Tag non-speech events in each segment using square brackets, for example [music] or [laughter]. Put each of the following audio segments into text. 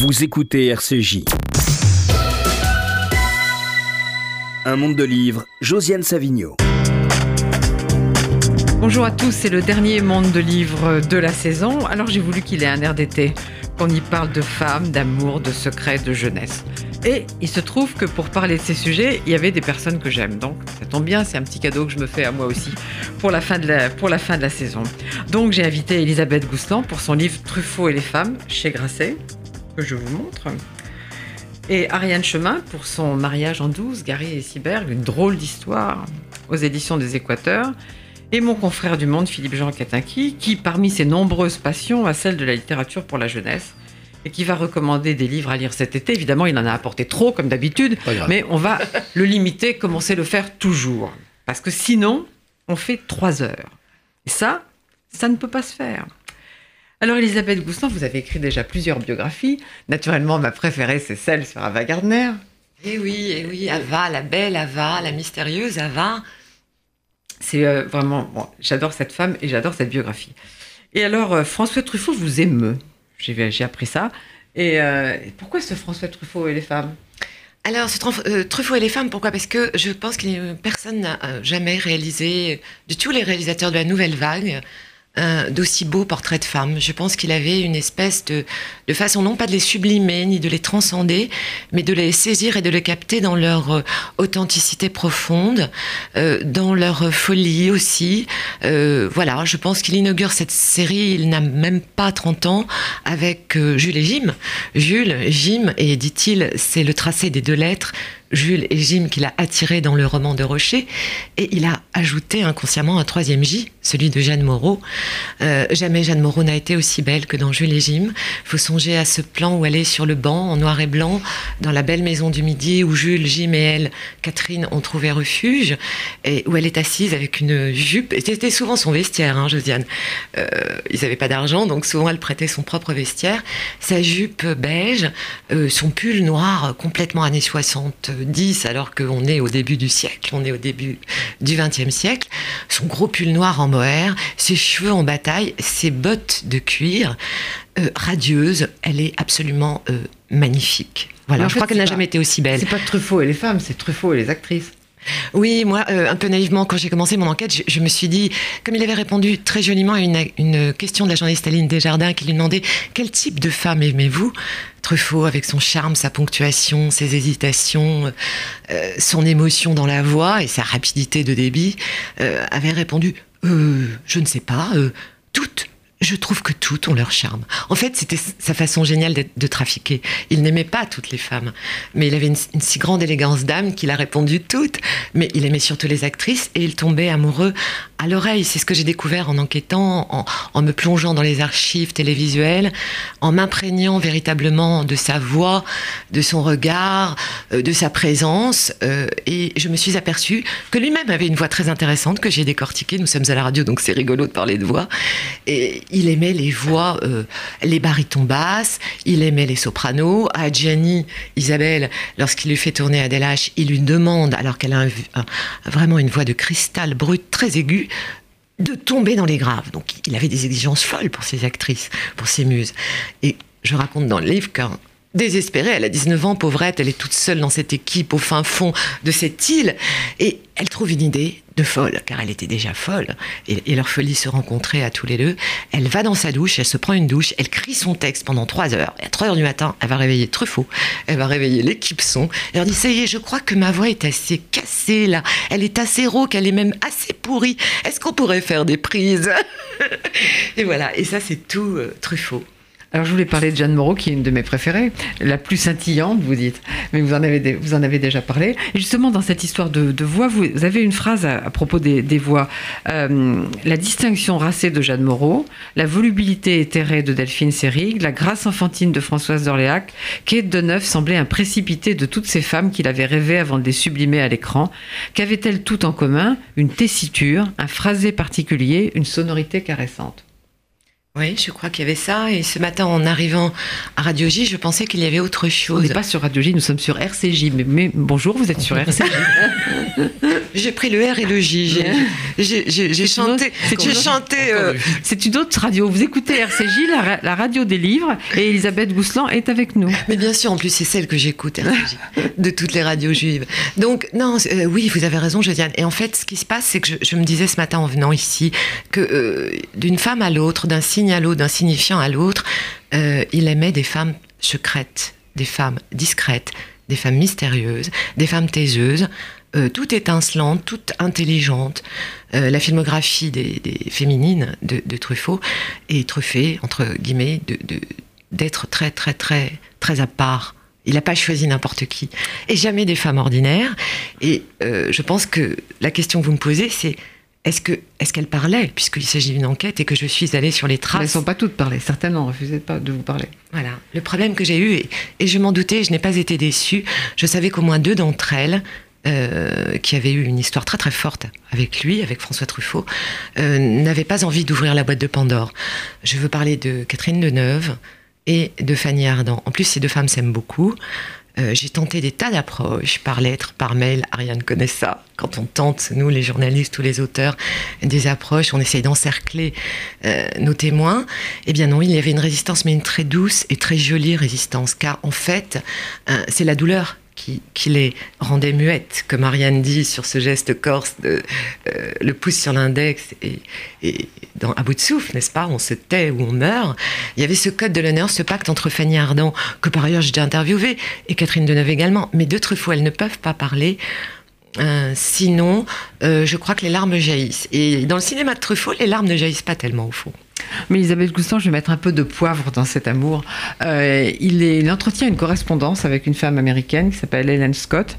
Vous écoutez RCJ. Un monde de livres, Josiane Savigno. Bonjour à tous, c'est le dernier monde de livres de la saison. Alors j'ai voulu qu'il ait un air d'été, qu'on y parle de femmes, d'amour, de secrets, de jeunesse. Et il se trouve que pour parler de ces sujets, il y avait des personnes que j'aime. Donc ça tombe bien, c'est un petit cadeau que je me fais à moi aussi pour la fin de la, pour la, fin de la saison. Donc j'ai invité Elisabeth Gousseland pour son livre Truffaut et les femmes chez Grasset, que je vous montre. Et Ariane Chemin pour son mariage en douce, Gary et Cyberg, une drôle d'histoire aux éditions des Équateurs. Et mon confrère du Monde, Philippe-Jean Catinqui, qui, parmi ses nombreuses passions, a celle de la littérature pour la jeunesse et qui va recommander des livres à lire cet été. Évidemment, il en a apporté trop, comme d'habitude, mais on va le limiter comme on sait le faire toujours. Parce que sinon, on fait trois heures. Et ça, ça ne peut pas se faire. Alors, Elisabeth Goustan, vous avez écrit déjà plusieurs biographies. Naturellement, ma préférée, c'est celle sur Ava Gardner. Eh oui, eh oui, Ava, la belle Ava, la mystérieuse Ava. C'est euh, vraiment, bon, j'adore cette femme et j'adore cette biographie. Et alors, euh, François Truffaut vous émeut. J'ai appris ça. Et, euh, pourquoi ce François Truffaut et les femmes? Alors, ce Truffaut et les femmes, pourquoi? Parce que je pense que personne n'a jamais réalisé, de tous les réalisateurs de la nouvelle vague, d'aussi beaux portraits de femmes. Je pense qu'il avait une espèce de, façon non pas de les sublimer ni de les transcender, mais de les saisir et de les capter dans leur euh, authenticité profonde, euh, dans leur folie aussi. Euh, voilà, je pense qu'il inaugure cette série, il n'a même pas 30 ans, avec euh, Jules et Jim. Jules, Jim, et dit-il, c'est le tracé des deux lettres Jules et Jim qu'il a attiré dans le roman de Rocher, et il a ajouté inconsciemment un troisième J, celui de Jeanne Moreau. Euh, jamais Jeanne Moreau n'a été aussi belle que dans Jules et Jim. Faut songer à ce plan où elle est sur le banc en noir et blanc dans la belle maison du midi où Jules, Jim et elle, Catherine, ont trouvé refuge et où elle est assise avec une jupe. C'était souvent son vestiaire, hein, Josiane. Euh, ils n'avaient pas d'argent, donc souvent elle prêtait son propre vestiaire. Sa jupe beige, euh, son pull noir complètement années 60 10 alors qu'on est au début du siècle, on est au début du XXe siècle, son gros pull noir en mohair, ses cheveux en bataille, ses bottes de cuir, euh, radieuse, elle est absolument euh, magnifique. Voilà, je crois qu'elle n'a jamais été aussi belle. C'est pas Truffaut et les femmes, c'est Truffaut et les actrices. Oui, moi, euh, un peu naïvement, quand j'ai commencé mon enquête, je, me suis dit, comme il avait répondu très joliment à une, question de la journaliste Aline Desjardins qui lui demandait quel type de femme aimez-vous? Truffaut, avec son charme, sa ponctuation, ses hésitations, euh, son émotion dans la voix et sa rapidité de débit, euh, avait répondu Je ne sais pas, toutes je trouve que toutes ont leur charme. En fait, c'était sa façon géniale de trafiquer. Il n'aimait pas toutes les femmes, mais il avait une, si grande élégance d'âme qu'il a répondu toutes. Mais il aimait surtout les actrices et il tombait amoureux à l'oreille. C'est ce que j'ai découvert en enquêtant, en, me plongeant dans les archives télévisuelles, en m'imprégnant véritablement de sa voix, de son regard, euh, de sa présence. Euh, et je me suis aperçue que lui-même avait une voix très intéressante que j'ai décortiquée. Nous sommes à la radio, donc c'est rigolo de parler de voix. Et il aimait les voix, euh, les barytons basses, il aimait les sopranos. À Gianni, Isabelle, lorsqu'il lui fait tourner Adèle H, il lui demande, alors qu'elle a vraiment une voix de cristal brut très aiguë, de tomber dans les graves. Donc il avait des exigences folles pour ses actrices, pour ses muses. Et je raconte dans le livre qu'un désespérée. Elle a 19 ans, pauvrette, elle est toute seule dans cette équipe au fin fond de cette île. Et elle trouve une idée de folle, car elle était déjà folle. Et, leur folie se rencontrait à tous les deux. Elle va dans sa douche, elle se prend une douche, elle crie son texte pendant 3 heures. Et à 3 heures du matin, elle va réveiller Truffaut, elle va réveiller l'équipe son. Elle dit, ça y est, je crois que ma voix est assez cassée là. Elle est assez rauque, elle est même assez pourrie. Est-ce qu'on pourrait faire des prises? [laughs] Et voilà, et ça c'est tout euh, Truffaut. Alors je voulais parler de Jeanne Moreau, qui est une de mes préférées, la plus scintillante, vous dites, mais vous en avez, vous en avez déjà parlé. Et justement, dans cette histoire de, voix, vous avez une phrase à, propos des, voix. Euh, la distinction racée de Jeanne Moreau, la volubilité éthérée de Delphine Seyrig, la grâce enfantine de Françoise d'Orléac, Kate Deneuve semblait un précipité de toutes ces femmes qu'il avait rêvé avant de les sublimer à l'écran. Qu'avaient-elles toutes en commun? Une tessiture, un phrasé particulier, une sonorité caressante. Oui, je crois qu'il y avait ça. Et ce matin, en arrivant à Radio J, je pensais qu'il y avait autre On chose. n'est pas sur Radio J, nous sommes sur RCJ. Mais, mais bonjour, vous êtes sur [laughs] RCJ. J'ai pris le R et le J. J'ai- chanté. J'ai une autre- chanté. euh, C'est une autre radio. Vous écoutez RCJ, la, ra- la radio des livres, et Elisabeth Bousselan est avec nous. Mais bien sûr, en plus, c'est celle que j'écoute, RCJ, de toutes les radios juives. Donc, non, euh, oui, vous avez raison, Josiane. Et en fait, ce qui se passe, c'est que je, je me disais ce matin en venant ici que euh, d'une femme à l'autre, d'un signe à l'autre, d'un signifiant à l'autre, euh, il aimait des femmes secrètes, des femmes discrètes, des femmes mystérieuses, des femmes taiseuses, euh, toutes étincelantes, toutes intelligentes. Euh, la filmographie des, féminines de, de Truffaut est truffée, entre guillemets, de- de- d'être très, très, très, très à part. Il n'a pas choisi n'importe qui. Et jamais des femmes ordinaires. Et euh, je pense que la question que vous me posez, c'est est-ce que est-ce qu'elle parlait, puisqu'il s'agit d'une enquête et que je suis allée sur les Mais elles ne traces sont pas toutes parlées. Certaines n'en refusaient pas de vous parler. voilà. Le problème que j'ai eu, et, et je m'en doutais, je n'ai pas été déçue, je savais qu'au moins deux d'entre elles, euh, qui avaient eu une histoire très très forte avec lui, avec François Truffaut, euh, n'avaient pas envie d'ouvrir la boîte de Pandore. Je veux parler de Catherine Deneuve et de Fanny Ardant. En plus, ces deux femmes s'aiment beaucoup. Euh, j'ai tenté des tas d'approches, par lettre, par mail. Ariane connaît ça. Quand on tente, nous, les journalistes ou les auteurs, des approches, on essaye d'encercler euh, nos témoins. Eh bien non, il y avait une résistance, mais une très douce et très jolie résistance. Car en fait, euh, c'est la douleur qui, les rendait muettes, comme Ariane dit sur ce geste corse euh, le pouce sur l'index et, dans, à bout de souffle, n'est-ce pas On se tait ou on meurt. Il y avait ce code de l'honneur, ce pacte entre Fanny Ardant, que par ailleurs j'ai déjà interviewé, et Catherine Deneuve également. Mais de Truffaut, elles ne peuvent pas parler. Euh, sinon, euh, je crois que les larmes jaillissent. Et dans le cinéma de Truffaut, les larmes ne jaillissent pas tellement au fond. Mais Elisabeth Goustan, je vais mettre un peu de poivre dans cet amour. Euh, il, il entretient une correspondance avec une femme américaine qui s'appelle Helen Scott.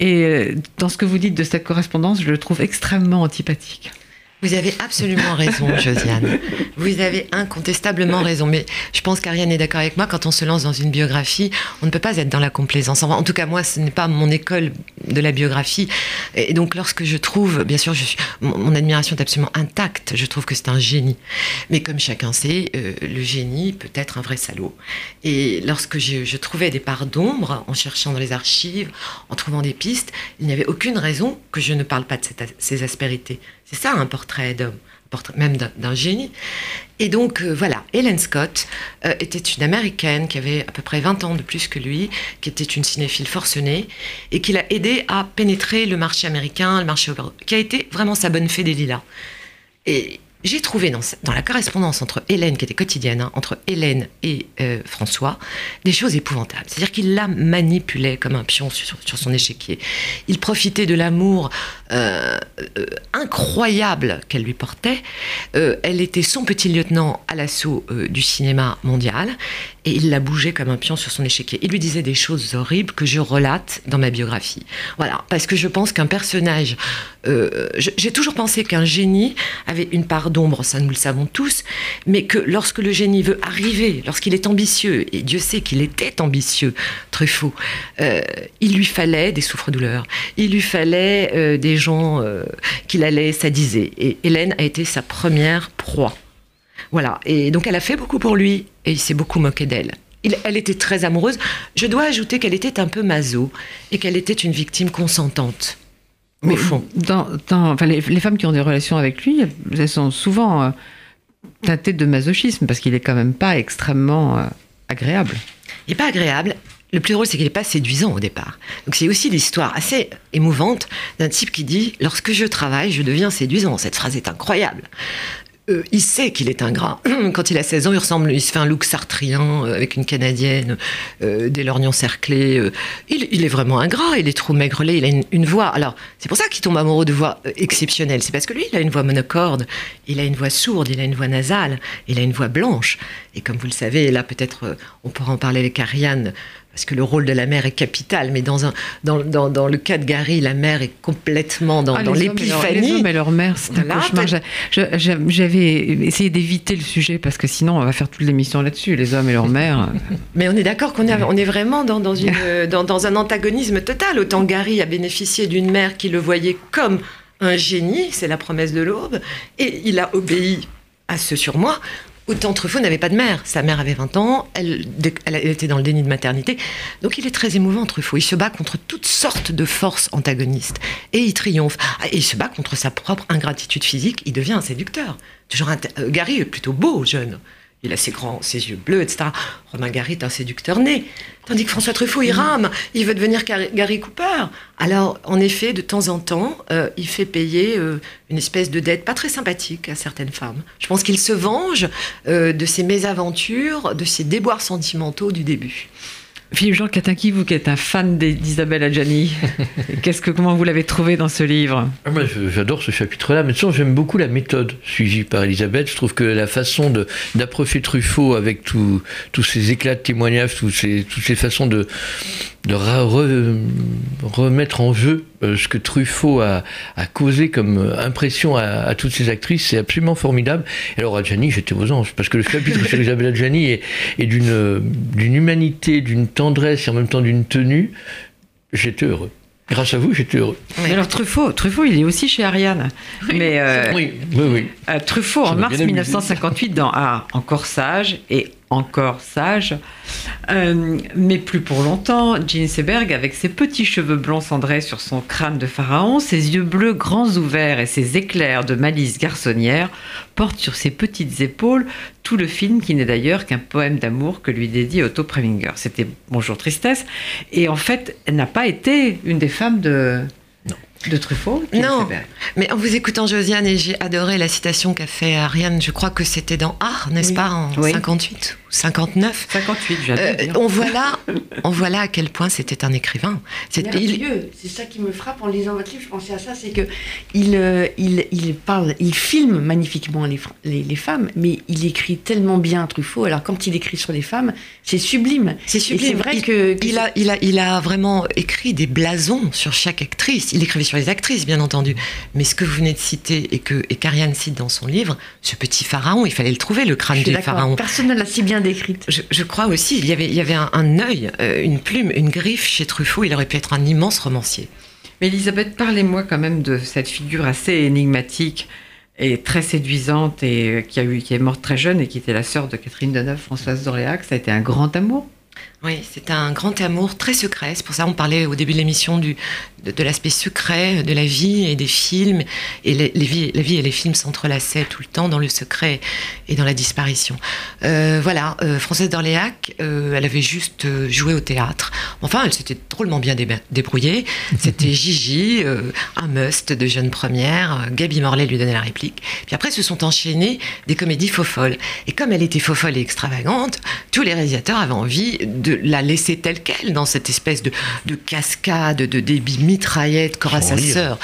Et euh, dans ce que vous dites de cette correspondance, je le trouve extrêmement antipathique. Vous avez absolument raison, [laughs] Josiane. Vous avez incontestablement raison. Mais je pense qu'Ariane est d'accord avec moi. Quand on se lance dans une biographie, on ne peut pas être dans la complaisance. En tout cas, moi, ce n'est pas mon école de la biographie. Et donc, lorsque je trouve, bien sûr, je suis, mon, admiration est absolument intacte. Je trouve que c'est un génie. Mais comme chacun sait, euh, le génie peut être un vrai salaud. Et lorsque je, je trouvais des parts d'ombre en cherchant dans les archives, en trouvant des pistes, il n'y avait aucune raison que je ne parle pas de cette- ces aspérités. C'est ça un d'homme, même d'un- génie. Et donc euh, voilà, Helen Scott euh, était une américaine qui avait à peu près 20 ans de plus que lui, qui était une cinéphile forcenée et qui l'a aidé à pénétrer le marché américain, le marché qui a été vraiment sa bonne fée des lilas. Et j'ai trouvé dans, dans la correspondance entre Hélène, qui était quotidienne, hein, entre Hélène et euh, François, des choses épouvantables. C'est-à-dire qu'il la manipulait comme un pion sur, sur son échiquier. Il profitait de l'amour euh, euh, incroyable qu'elle lui portait. Euh, elle était son petit lieutenant à l'assaut du cinéma mondial et il la bougeait comme un pion sur son échiquier. Il lui disait des choses horribles que je relate dans ma biographie. Voilà, parce que je pense qu'un personnage, j'ai toujours pensé qu'un génie avait une part d'ombre, ça nous le savons tous, mais que lorsque le génie veut arriver, lorsqu'il est ambitieux, et Dieu sait qu'il était ambitieux, Truffaut, euh, il lui fallait des souffres-douleurs, il lui fallait euh, des gens euh, qu'il allait sadiser. Et Hélène a été sa première proie. Voilà, et donc elle a fait beaucoup pour lui, et il s'est beaucoup moqué d'elle. Il- elle était très amoureuse. Je dois ajouter qu'elle était un peu maso, et qu'elle était une victime consentante. Au Mais fond. dans, dans- enfin, les, les femmes qui ont des relations avec lui, elles sont souvent euh, teintées de masochisme parce qu'il est quand même pas extrêmement euh, agréable. Il n'est pas agréable. Le plus drôle, c'est qu'il n'est pas séduisant au départ. Donc c'est aussi l'histoire assez émouvante d'un type qui dit Lorsque je travaille, je deviens séduisant. Cette phrase est incroyable. Euh, il sait qu'il est ingrat. [clears throat] Quand il a 16 ans, il il se fait un look sartrien euh, avec une canadienne, euh, des lorgnons cerclés. il, est vraiment ingrat, il est trop maigrelet, il a une, une voix. Alors, c'est pour ça qu'il tombe amoureux de voix exceptionnelles. C'est parce que lui, il a une voix monocorde, il a une voix sourde, il a une voix nasale, il a une voix blanche. Et comme vous le savez, là, peut-être, on pourra en parler avec Ariane, parce que le rôle de la mère est capital, mais dans, un, dans, dans, dans le cas de Gary, la mère est complètement dans, Ah, dans les hommes et leur- Les l'épiphanie. hommes et leur mère, c'est un cauchemar. J'avais essayé d'éviter le sujet parce que sinon on va faire toute l'émission là-dessus, les hommes et leur mère. [laughs] Mais on est d'accord qu'on est, on est vraiment dans, dans, une, dans, dans un antagonisme total. Autant Gary a bénéficié d'une mère qui le voyait comme un génie, c'est la promesse de l'aube, et il a obéi à ce surmoi. Autant Truffaut n'avait pas de mère. Sa mère avait 20 ans, elle, était dans le déni de maternité. Donc il est très émouvant, Truffaut. Il se bat contre toutes sortes de forces antagonistes. Et il triomphe. Ah, et il se bat contre sa propre ingratitude physique. Il devient un séducteur. Toujours euh, Gary est plutôt beau, jeune. Il a ses grands, ses yeux bleus, etc. Romain Gary est un séducteur né. Tandis que François Truffaut, il rame, il veut devenir Gary Cooper. Alors, en effet, de temps en temps, euh, il fait payer euh, une espèce de dette pas très sympathique à certaines femmes. Je pense qu'il se venge euh, de ses mésaventures, de ses déboires sentimentaux du début. Philippe Jean Catinqui, vous qui êtes un fan d'Isabelle Adjani, [laughs] qu'est-ce que comment vous l'avez trouvé dans ce livre ah, Moi, j'adore ce chapitre-là, mais j'aime beaucoup la méthode suivie par Elisabeth. Je trouve que la façon d'approcher Truffaut avec tous ces éclats de témoignages, toutes ces, toutes ces façons de, de remettre en jeu ce que Truffaut a, causé comme euh, impression à, toutes ces actrices, c'est absolument formidable. Et alors Adjani, j'étais aux anges, parce que le chapitre sur Isabelle Adjani est, est d'une humanité, d'une tendresse et en même temps d'une tenue. J'étais heureux. Grâce à vous, j'étais heureux. alors Truffaut, Truffaut, il est aussi chez Ariane. Mais euh, oui, oui, oui. Truffaut, en mars 1958, dans Ah, encore sage, et encore sage, euh, mais plus pour longtemps. Jean Seberg, avec ses petits cheveux blancs cendrés sur son crâne de pharaon, ses yeux bleus grands ouverts et ses éclairs de malice garçonnière, porte sur ses petites épaules tout le film qui n'est d'ailleurs qu'un poème d'amour que lui dédie Otto Preminger. C'était Bonjour Tristesse, et en fait, elle n'a pas été une des femmes de, de Truffaut Non, mais en vous écoutant Josiane, et j'ai adoré la citation qu'a fait Ariane, je crois que c'était dans Art, n'est-ce pas, en 58 ou 59 58, euh, on, voit là, [laughs] on voit là à quel point c'était un écrivain. C'est C'est ça qui me frappe en lisant votre livre, je pensais à ça, c'est que il, euh, il, il, parle, il filme magnifiquement les, les, femmes, mais il écrit tellement bien Truffaut, alors quand il écrit sur les femmes, c'est sublime. C'est sublime. C'est vrai que, il, a, il, a, il a vraiment écrit des blasons sur chaque actrice. Il écrivait les actrices, bien entendu. Mais ce que vous venez de citer et que et qu'Ariane cite dans son livre, ce petit pharaon, il fallait le trouver, le crâne du pharaon. Personne ne l'a si bien décrite. Je, crois aussi, il y avait, il y avait un, œil, euh, une plume, une griffe chez Truffaut. Il aurait pu être un immense romancier. Mais Elisabeth, parlez-moi quand même de cette figure assez énigmatique et très séduisante et euh, qui, a eu, qui est morte très jeune et qui était la sœur de Catherine Deneuve, Françoise d'Orléac. Ça a été un grand amour oui, c'est un grand amour très secret. C'est pour ça qu'on parlait au début de l'émission de, de l'aspect secret de la vie et des films. Et les, vies, la vie et les films s'entrelaçaient tout le temps dans le secret et dans la disparition. Euh, voilà, euh, Française d'Orléac, euh, elle avait juste joué au théâtre. Enfin, elle s'était drôlement bien débrouillée. C'était [laughs] Gigi, un must de jeune première. Gaby Morlaix lui donnait la réplique. Puis après, se sont enchaînées des comédies faux folles. Et comme elle était faux folle et extravagante, tous les réalisateurs avaient envie de la laisser telle qu'elle, dans cette espèce de, cascade, de débit mitraillette, corps à sa sœur,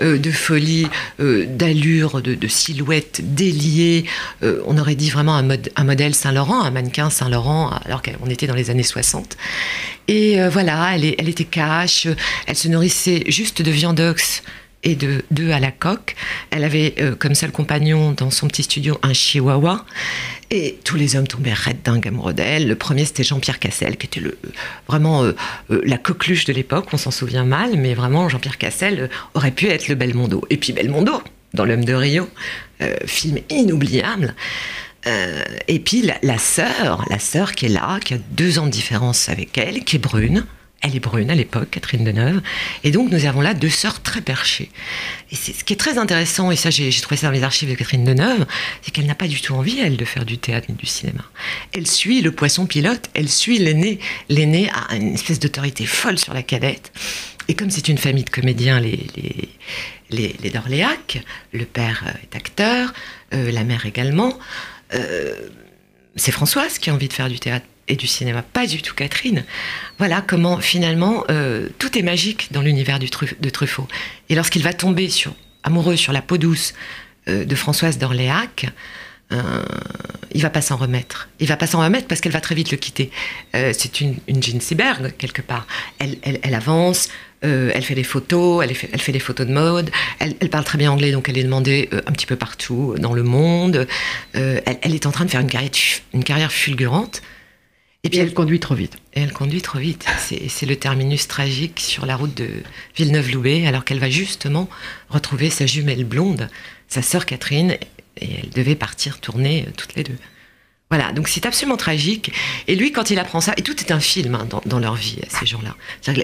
euh, de folie, euh, d'allure, de, silhouette déliée. Euh, on aurait dit vraiment un, un modèle Saint-Laurent, un mannequin Saint-Laurent, alors qu'on était dans les années 60. Et voilà, elle, elle était cash, elle se nourrissait juste de viandox et de deux à la coque. Elle avait comme seul compagnon dans son petit studio un chihuahua. Et tous les hommes tombaient raides dingues amoureux d'elle. Le premier, c'était Jean-Pierre Cassel, qui était le, vraiment euh, euh, la coqueluche de l'époque, on s'en souvient mal, mais vraiment, Jean-Pierre Cassel euh, aurait pu être le Belmondo. Et puis Belmondo, dans L'homme de Rio, film inoubliable. et puis la, la sœur, la sœur qui est là, qui a deux ans de différence avec elle, qui est brune, elle est brune à l'époque, Catherine Deneuve. Et donc, nous avons là deux sœurs très perchées. Et c'est ce qui est très intéressant, et ça, j'ai trouvé ça dans les archives de Catherine Deneuve, c'est qu'elle n'a pas du tout envie, elle, de faire du théâtre ni du cinéma. Elle suit le poisson pilote, elle suit l'aîné. L'aîné a une espèce d'autorité folle sur la cadette. Et comme c'est une famille de comédiens, les, les, les, d'Orléac, le père est acteur, euh, la mère également, euh, c'est Françoise qui a envie de faire du théâtre et du cinéma, pas du tout Catherine. Voilà comment finalement euh, tout est magique dans l'univers de Truffaut. Et lorsqu'il va tomber sur, amoureux sur la peau douce euh, de Françoise d'Orléac, euh, il va pas s'en remettre. Il va pas s'en remettre parce qu'elle va très vite le quitter. c'est une, une Jean Seberg, quelque part. Elle, avance, elle fait des photos, elle fait, des photos de mode, elle, parle très bien anglais, donc elle est demandée un petit peu partout dans le monde. Elle, est en train de faire une carrière fulgurante. Et puis elle conduit trop vite. Et elle conduit trop vite. C'est le terminus tragique sur la route de Villeneuve-Loubet, alors qu'elle va justement retrouver sa jumelle blonde, sa sœur Catherine, et elle devait partir tourner euh, toutes les deux. Voilà, donc c'est absolument tragique. Et lui, quand il apprend ça, et tout est un film hein, dans, leur vie, ces gens-là.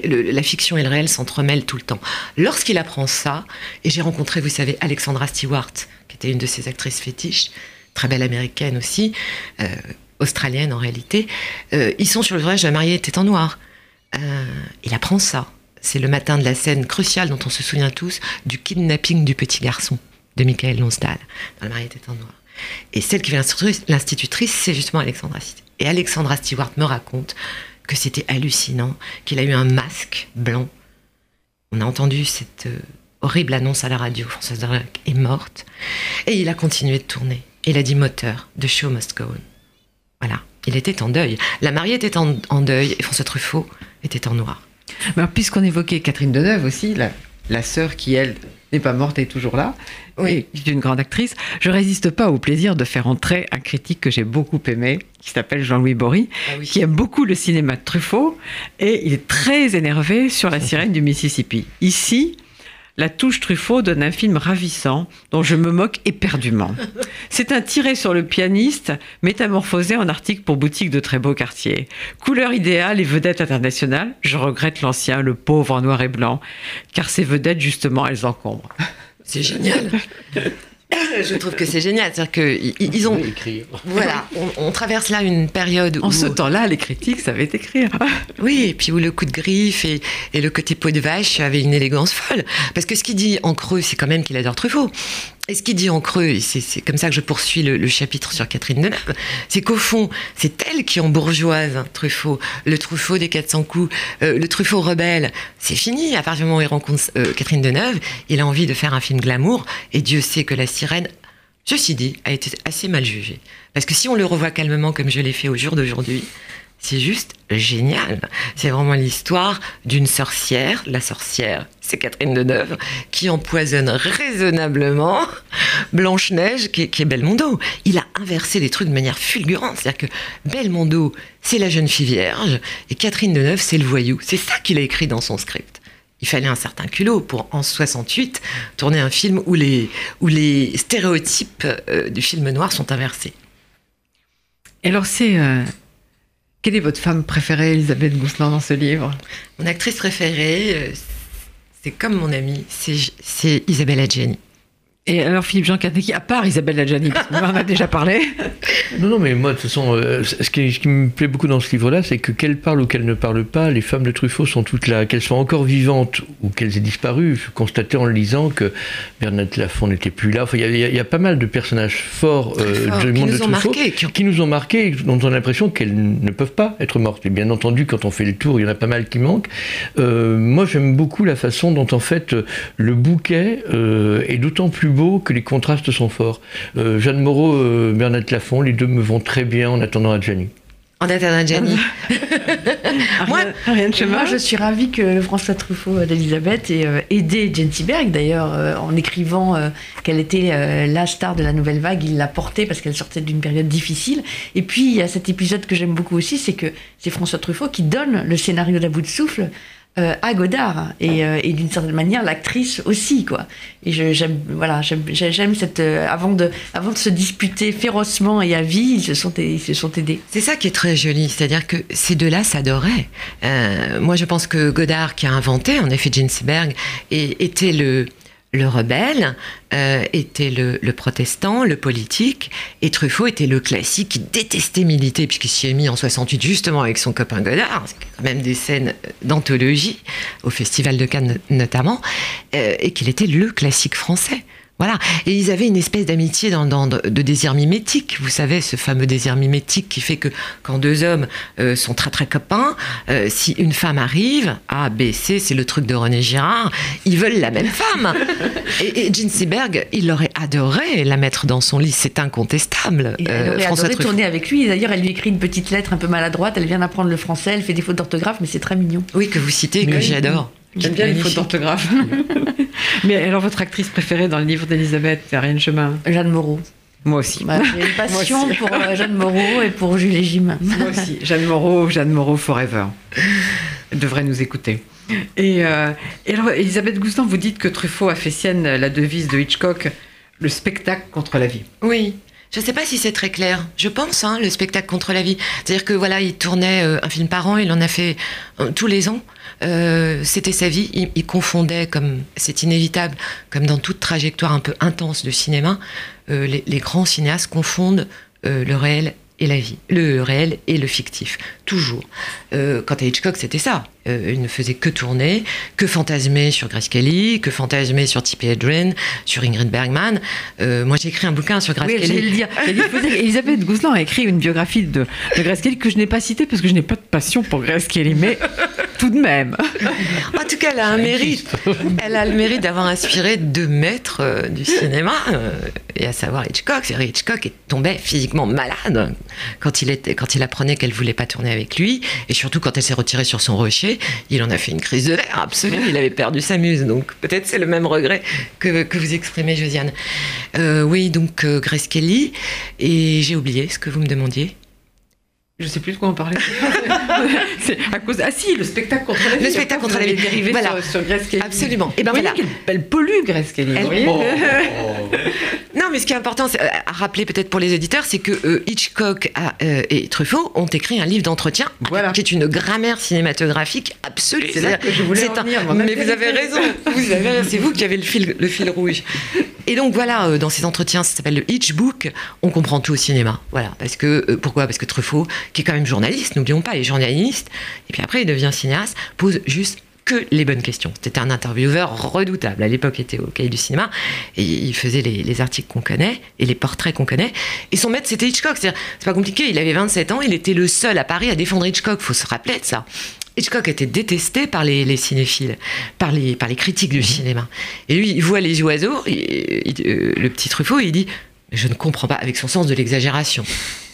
La fiction et le réel s'entremêlent tout le temps. Lorsqu'il apprend ça, et j'ai rencontré, vous savez, Alexandra Stewart, qui était une de ses actrices fétiches, très belle américaine aussi, euh, australienne en réalité, euh, ils sont sur le voyage de la mariée était en noir. Euh, il apprend ça. C'est le matin de la scène cruciale dont on se souvient tous, du kidnapping du petit garçon de Michael Lonsdale, dans La mariée était en noir. Et celle qui est l'institutrice, c'est justement Alexandra Stewart. Et Alexandra Stewart me raconte que c'était hallucinant, qu'il a eu un masque blanc. On a entendu cette euh, horrible annonce à la radio, Françoise Derek est morte. Et il a continué de tourner. Il a dit moteur, The Show Must Go On. Voilà, il était en deuil. La mariée était en, deuil et François Truffaut était en noir. Puisqu'on évoquait Catherine Deneuve aussi, la, la sœur qui, elle, n'est pas morte et est toujours là, oui. est une grande actrice, je résiste pas au plaisir de faire entrer un critique que j'ai beaucoup aimé, qui s'appelle Jean-Louis Bory, ah qui aime beaucoup le cinéma de Truffaut, et il est très énervé sur la sirène du Mississippi. Ici, la touche Truffaut donne un film ravissant dont je me moque éperdument. C'est un tiré sur le pianiste, métamorphosé en article pour boutique de très beau quartier. Couleur idéale et vedette internationale, je regrette l'ancien, le pauvre en noir et blanc, car ces vedettes, justement, elles encombrent. C'est génial. [coughs] je trouve que c'est génial. C'est-à-dire qu'ils ont. Voilà, on, traverse là une période où. En ce temps-là, les critiques savaient écrire. [laughs] oui, et puis où le coup de griffe et, et le côté peau de vache avait une élégance folle. Parce que ce qu'il dit en creux, c'est quand même qu'il adore Truffaut. Et ce qu'il dit en creux, c'est comme ça que je poursuis le, chapitre sur Catherine Deneuve, c'est qu'au fond, c'est elle qui bourgeoise hein, Truffaut. Le Truffaut des 400 coups, euh, le Truffaut rebelle, c'est fini. À partir du moment où il rencontre euh, Catherine Deneuve, il a envie de faire un film glamour, et Dieu sait que La Sirène, ceci dit, a été assez mal jugée. Parce que si on le revoit calmement comme je l'ai fait au jour d'aujourd'hui, c'est juste génial. C'est vraiment l'histoire d'une sorcière. La sorcière, c'est Catherine Deneuve, qui empoisonne raisonnablement Blanche-Neige, qui, est Belmondo. Il a inversé les trucs de manière fulgurante. C'est-à-dire que Belmondo, c'est la jeune fille vierge, et Catherine Deneuve, c'est le voyou. C'est ça qu'il a écrit dans son script. Il fallait un certain culot pour, en 68, tourner un film où les, où les stéréotypes euh, du film noir sont inversés. Et alors, c'est euh, quelle est votre femme préférée, Elisabeth Gousselin, dans ce livre? Mon actrice préférée, euh, c'est comme mon amie, c'est Isabelle Adjani. Et alors Philippe Jean Catéqui, à part Isabelle Adjani, on en a déjà parlé. Non, non, mais moi, de toute façon, euh, ce, qui, me plaît beaucoup dans ce livre-là, c'est que qu'elles parlent ou qu'elles ne parlent pas, les femmes de Truffaut sont toutes là. Qu'elles soient encore vivantes ou qu'elles aient disparu, je constatais en le lisant que Bernadette Lafont n'était plus là. Enfin, il y, a pas mal de personnages forts euh, du monde de Truffaut qui, nous ont marqués, dont on a l'impression qu'elles ne peuvent pas être mortes. Et bien entendu, quand on fait le tour, il y en a pas mal qui manquent. Euh, moi, j'aime beaucoup la façon dont, en fait, le bouquet est d'autant plus beau que les contrastes sont forts. Jeanne Moreau, Bernadette Lafont, les deux me vont très bien en attendant Adjani. En attendant Adjani. [laughs] moi, moi, je suis ravie que François Truffaut d'Elisabeth ait euh, aidé Jenny Berg, d'ailleurs, euh, en écrivant euh, qu'elle était la star de la nouvelle vague. Il l'a portée parce qu'elle sortait d'une période difficile. Et puis, il y a cet épisode que j'aime beaucoup aussi, c'est que c'est François Truffaut qui donne le scénario d'À bout de souffle euh, à Godard. Et, euh, et d'une certaine manière l'actrice aussi quoi. Et j'aime voilà j'aime cette euh, avant de avant de se disputer férocement et à vie ils se sont ils se sont aidés c'est ça qui est très joli c'est-à-dire que ces deux-là s'adoraient. Moi je pense que Godard qui a inventé en effet Ginsberg était le le rebelle euh, était le, protestant, le politique, et Truffaut était le classique qui détestait militer, puisqu'il s'y est mis en 68 justement avec son copain Godard, quand même des scènes d'anthologie, au Festival de Cannes notamment, euh, et qu'il était le classique français. Voilà. Et ils avaient une espèce d'amitié dans, de désir mimétique. Vous savez, ce fameux désir mimétique qui fait que quand deux hommes euh, sont très très copains, euh, si une femme arrive, A, B, C, c'est le truc de René Girard, ils veulent la même femme. [laughs] et, et Seberg, il aurait adoré la mettre dans son lit, c'est incontestable. Il euh, aurait adoré tourner avec lui. D'ailleurs, elle lui écrit une petite lettre un peu maladroite. Elle vient d'apprendre le français, elle fait des fautes d'orthographe, mais c'est très mignon. Oui, que vous citez, que j'adore. J'aime bien les fautes d'orthographe. [laughs] Mais alors, votre actrice préférée dans le livre d'Elisabeth, Ariane Chemin Jeanne Moreau. Moi aussi. Bah, j'ai une [laughs] passion pour euh, Jeanne Moreau et pour Julie Jim. Moi aussi. Jeanne Moreau, Jeanne Moreau Forever. Elle devrait nous écouter. Et, euh, et alors, Elisabeth Goustan, vous dites que Truffaut a fait sienne la devise de Hitchcock, le spectacle contre la vie. Oui. Je ne sais pas si c'est très clair. Je pense, hein, le spectacle contre la vie. C'est-à-dire que voilà, il tournait euh, un film par an, il en a fait euh, tous les ans. Euh, C'était sa vie. Il, confondait, comme c'est inévitable, comme dans toute trajectoire un peu intense de cinéma, les, grands cinéastes confondent le réel et la vie, le réel et le fictif, toujours. Quant à Hitchcock, c'était ça. Euh, il ne faisait que tourner, que fantasmer sur Grace Kelly, que fantasmer sur Tippi Hedren, sur Ingrid Bergman. Euh, moi, j'ai écrit un bouquin sur Grace Oui, Kelly. le dire. [laughs] Elisabeth Gouzelan a écrit une biographie de, de Grace Kelly que je n'ai pas citée parce que je n'ai pas de passion pour Grace Kelly, mais tout de même. En tout cas, elle a un mérite. [laughs] Elle a le mérite d'avoir inspiré deux maîtres euh, du cinéma, euh, et à savoir Hitchcock. C'est-à-dire, Hitchcock est- tombait physiquement malade quand il, était, quand il apprenait qu'elle voulait pas tourner avec lui, et surtout quand elle s'est retirée sur son rocher, il en a fait une crise de l'air absolue. Il avait perdu sa muse, donc peut-être c'est le même regret que, que vous exprimez, Josiane. Euh, oui, donc euh, Grace Kelly, et j'ai oublié ce que vous me demandiez. Je sais plus de quoi on parlait. [laughs] [laughs] C'est à cause. Ah si, le spectacle contre la vie. Le spectacle contre la vie. dérivé Voilà. sur, sur Grace Kelly. Absolument. Et ben voilà. Elle pollue Grace Kelly. Elle- Oh. [laughs] Non, mais ce qui est important euh, à rappeler peut-être pour les auditeurs, c'est que euh, Hitchcock a, euh, et Truffaut ont écrit un livre d'entretien Voilà. qui est une grammaire cinématographique absolue. C'est là que je voulais en venir. Mais vous avez raison. Vous avez raison. C'est vous qui avez le fil, le fil rouge. Et donc voilà, euh, dans ces entretiens, ça s'appelle le Hitchbook. On comprend tout au cinéma. Voilà, parce que pourquoi? Parce que Truffaut, qui est quand même journaliste, n'oublions pas, il est journaliste. Et puis après, il devient cinéaste, pose juste que les bonnes questions. C'était un intervieweur redoutable. À l'époque, il était au cahier du cinéma et il faisait les, les articles qu'on connaît et les portraits qu'on connaît. Et son maître, c'était Hitchcock. C'est pas compliqué. Il avait 27 ans. Il était le seul à Paris à défendre Hitchcock. Faut se rappeler de ça. Hitchcock était détesté par les, les cinéphiles, par les, par les critiques du cinéma. Et lui, il voit les oiseaux, il- il- euh, le petit Truffaut, et il dit Je ne comprends pas, avec son sens de l'exagération.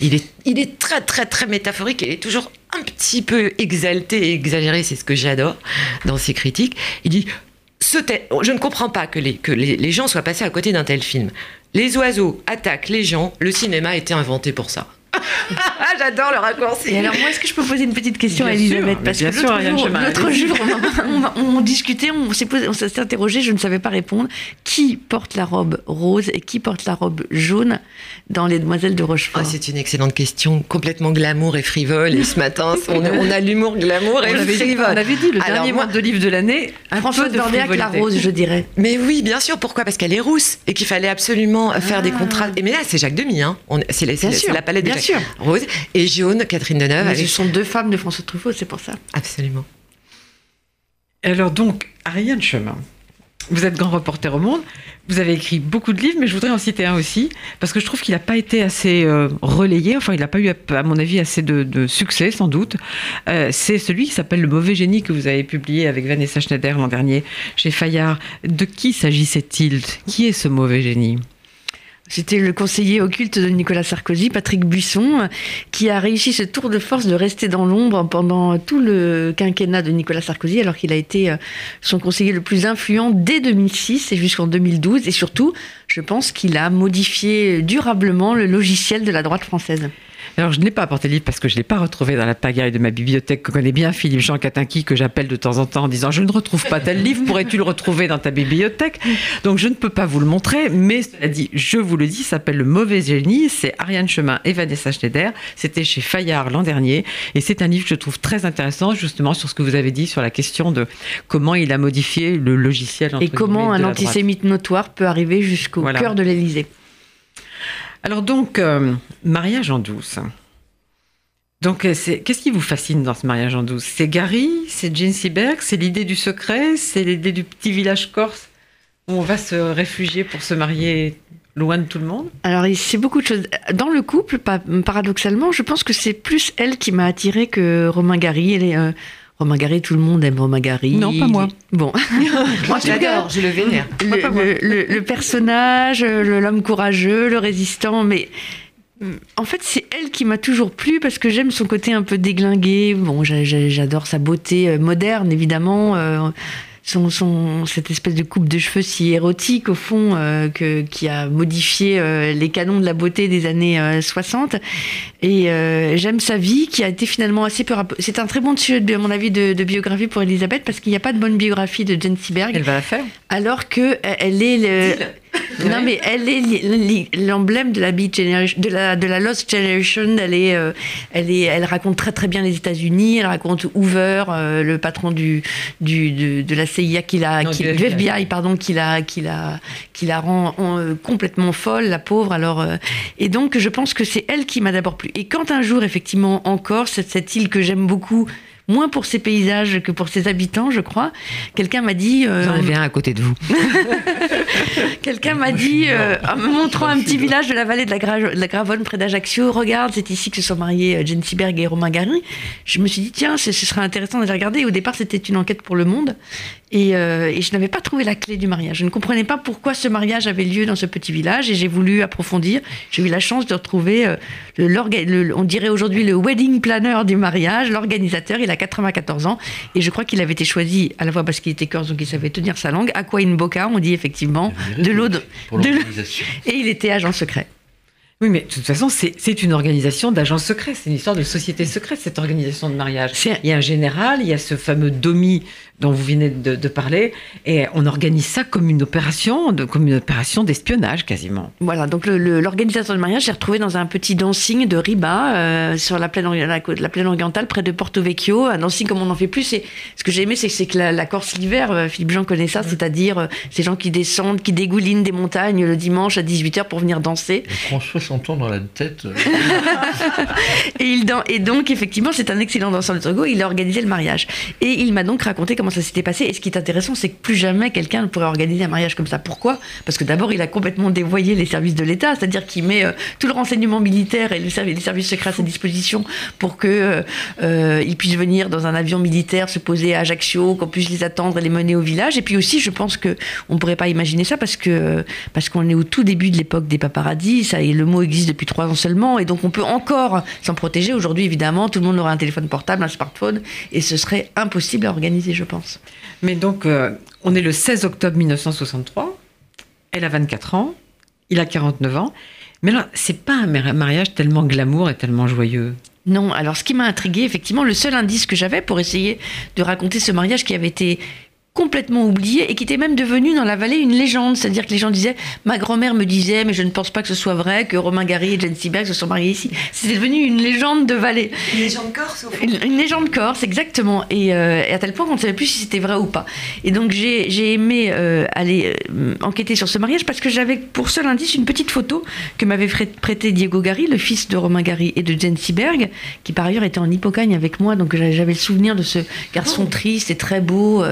Il est, il est très, très, très métaphorique il est toujours un petit peu exalté et exagéré, c'est ce que j'adore dans ses critiques. Il dit Je ne comprends pas que, les gens soient passés à côté d'un tel film. Les oiseaux attaquent les gens, le cinéma a été inventé pour ça. Ah, J'adore le raccourci. Et alors, moi, est-ce que je peux poser une petite question Bien à Elisabeth Parce bien que l'autre jour, [laughs] l'autre on, on- on discutait, on s'est posé- on s'est interrogé, je ne savais pas répondre. Qui porte la robe rose et qui porte la robe jaune dans Les Demoiselles de Rochefort Ah, c'est une excellente question, complètement glamour et frivole. Et ce matin, [laughs] on a, on a l'humour glamour et On avait, dit, frivole. on avait dit le Alors, dernier moi- mois de livre de l'année, un peu de Dorléac, la rose, je dirais. Mais oui, bien sûr. Pourquoi? Parce qu'elle est rousse et qu'il fallait absolument faire des Ah. contrastes. Et mais là, c'est Jacques Demy. Hein. C'est la, c'est Bien la- sûr, c'est la palette de Jacques- sûr. Rose et jaune, Catherine Deneuve. Mais avec- ce sont deux femmes de François Truffaut, c'est pour ça. Absolument. Alors donc, Ariane Chemin, vous êtes grand reporter au monde, vous avez écrit beaucoup de livres, mais je voudrais en citer un aussi, parce que je trouve qu'il n'a pas été assez euh, relayé, enfin il n'a pas eu, à mon avis, assez de, de succès sans doute. Euh, c'est celui qui s'appelle Le mauvais génie que vous avez publié avec Vanessa Schneider l'an dernier chez Fayard. De qui s'agissait-il? Qui est ce mauvais génie? C'était le conseiller occulte de Nicolas Sarkozy, Patrick Buisson, qui a réussi ce tour de force de rester dans l'ombre pendant tout le quinquennat de Nicolas Sarkozy, alors qu'il a été euh, son conseiller le plus influent dès 2006 et jusqu'en 2012. Et surtout, je pense qu'il a modifié durablement le logiciel de la droite française. Alors, je n'ai pas apporté le livre parce que je ne l'ai pas retrouvé dans la pagaille de ma bibliothèque que connaît bien Philippe Jean Catinqui, que j'appelle de temps en temps en disant Je ne retrouve pas tel livre, pourrais-tu le retrouver dans ta bibliothèque? Donc, je ne peux pas vous le montrer, mais cela dit, je vous le dis, s'appelle Le Mauvais Génie. C'est Ariane Chemin et Vanessa Schneider. C'était chez Fayard l'an dernier. Et c'est un livre que je trouve très intéressant, justement, sur ce que vous avez dit sur la question de comment il a modifié le logiciel. entre Et comment un antisémite notoire peut arriver jusqu'au Voilà. cœur de l'Élysée. Alors donc, euh, mariage en douce. Donc, euh, qu'est-ce qui vous fascine dans ce mariage en douce? C'est Gary, c'est Jane Seberg, c'est l'idée du secret, c'est l'idée du petit village corse où on va se réfugier pour se marier loin de tout le monde? Alors, c'est beaucoup de choses. Dans le couple, paradoxalement, je pense que c'est plus elle qui m'a attirée que Romain Gary. Elle est, euh, Romain Gary, tout le monde aime Romain Gary. Non, pas moi. Bon. [laughs] Moi, tout cas, je le vénère. le, le- le- le personnage, le- l'homme courageux, le résistant, mais mm, en fait, c'est elle qui m'a toujours plu parce que j'aime son côté un peu déglingué. Bon, j'a- j'a- j'adore sa beauté euh, moderne, évidemment. Son, son- cette espèce de coupe de cheveux si érotique, au fond, euh, que, qui a modifié euh, les canons de la beauté des années euh, 60. Et euh, j'aime sa vie, qui a été finalement assez peu... C'est un très bon sujet, à mon avis, de, de biographie pour Elisabeth, parce qu'il n'y a pas de bonne biographie de Jane Seberg Elle va la faire. Alors que euh, elle est le- Non, mais elle est l'emblème de la Beat Generation, de la, de la Lost Generation. Elle est, euh, elle est, elle raconte très très bien les États-Unis. Elle raconte Hoover, euh, le patron du, du de, de la CIA qui la, Non, qui- du FBI. FBI, pardon, qui la, qui la, qui la rend euh, complètement folle, la pauvre. Alors, et donc, je pense que c'est elle qui m'a d'abord plu. Et quand un jour, effectivement, encore cette, cette île que j'aime beaucoup. Moins pour ses paysages que pour ses habitants, je crois. Quelqu'un m'a dit. euh, J'en avais un à côté de vous. [laughs] Quelqu'un m'a dit, euh, en me montrant un petit village de la vallée de la, Gra- de la Gravonne près d'Ajaccio, regarde, c'est ici que se sont mariés euh, Jane Seberg et Romain Gary. Je me suis dit, tiens, ce, ce serait intéressant d'aller regarder. Et au départ, c'était une enquête pour Le Monde. Et, euh, et je n'avais pas trouvé la clé du mariage. Je ne comprenais pas pourquoi ce mariage avait lieu dans ce petit village. Et j'ai voulu approfondir. J'ai eu la chance de retrouver, le, l'orga- le- on dirait aujourd'hui, le wedding planner du mariage, l'organisateur. Il a 94 ans. Et je crois qu'il avait été choisi à la fois parce qu'il était corse, donc il savait tenir sa langue. Aqua in Boca, on dit effectivement. De l'eau de- de l'eau- l'organisation. [laughs] Et il était agent secret. Oui, mais de toute façon, c'est c'est une organisation d'agents secrets. C'est une histoire de société secrète, cette organisation de mariage. C'est- Il y a un général, il y a ce fameux Domi dont vous venez de, de parler, et on organise ça comme une opération, de, comme une opération d'espionnage quasiment. Voilà, donc le- le- l'organisateur de mariage, j'ai retrouvé dans un petit dancing de Riba, euh, sur la plaine, la, côte- la plaine orientale, près de Porto Vecchio. Un dancing comme on n'en fait plus. Et ce que j'ai aimé, c'est que, la, la Corse l'hiver, euh, Philippe Jean connaît ça, c'est-à-dire euh, ces gens qui descendent, qui dégoulinent des montagnes le dimanche à 18h pour venir danser. 60 ans dans la tête. [laughs] Et, il dan- et donc, effectivement, c'est un excellent danseur de tango. Il a organisé le mariage. Et il m'a donc raconté comment ça s'était passé. Et ce qui est intéressant, c'est que plus jamais quelqu'un ne pourrait organiser un mariage comme ça. Pourquoi? Parce que d'abord, il a complètement dévoyé les services de l'État, c'est-à-dire qu'il met euh, tout le renseignement militaire et les services secrets à sa disposition pour que euh, euh, puissent venir dans un avion militaire, se poser à Ajaccio, qu'on puisse les attendre et les mener au village. Et puis aussi, je pense que on ne pourrait pas imaginer ça parce que parce qu'on est au tout début de l'époque des paparazzis. Ça, et le mot existe depuis trois ans seulement, et donc on peut encore s'en protéger. Aujourd'hui, évidemment, tout le monde aura un téléphone portable, un smartphone, et ce serait impossible à organiser, je pense. Mais donc, euh, on est le 16 octobre 1963, elle a 24 ans, il a 49 ans, mais là, c'est pas un mar- mariage tellement glamour et tellement joyeux. Non, alors ce qui m'a intrigué, effectivement, le seul indice que j'avais pour essayer de raconter ce mariage qui avait été complètement oublié et qui était même devenu dans la vallée une légende. C'est-à-dire que les gens disaient, ma grand-mère me disait, mais je ne pense pas que ce soit vrai, que Romain Gary et Jane Seberg se sont mariés ici. C'était devenu une légende de vallée. Une légende corse, au fond. Une, une légende corse, exactement. Et, euh, et à tel point qu'on ne savait plus si c'était vrai ou pas. Et donc j'ai aimé euh, aller euh, enquêter sur ce mariage parce que j'avais pour seul indice une petite photo que m'avait frais- prêté Diego Gary, le fils de Romain Gary et de Jane Seberg, qui par ailleurs était en Hippocagne avec moi. Donc j'avais j'avais le souvenir de ce garçon triste et très beau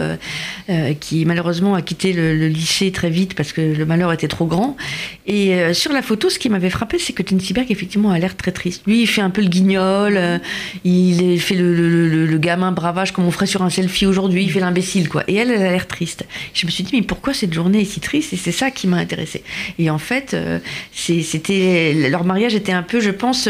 euh, qui malheureusement a quitté le, lycée très vite parce que le malheur était trop grand. Et euh, sur la photo, ce qui m'avait frappé, c'est que Jane Seberg effectivement a l'air très triste. Lui, il fait un peu le guignol, euh, il fait le, gamin bravage comme on ferait sur un selfie aujourd'hui, il fait l'imbécile quoi. Et elle, elle a l'air triste. Je me suis dit mais pourquoi cette journée est si triste? Et c'est ça qui m'a intéressée. Et en fait, c'était leur mariage était un peu, je pense,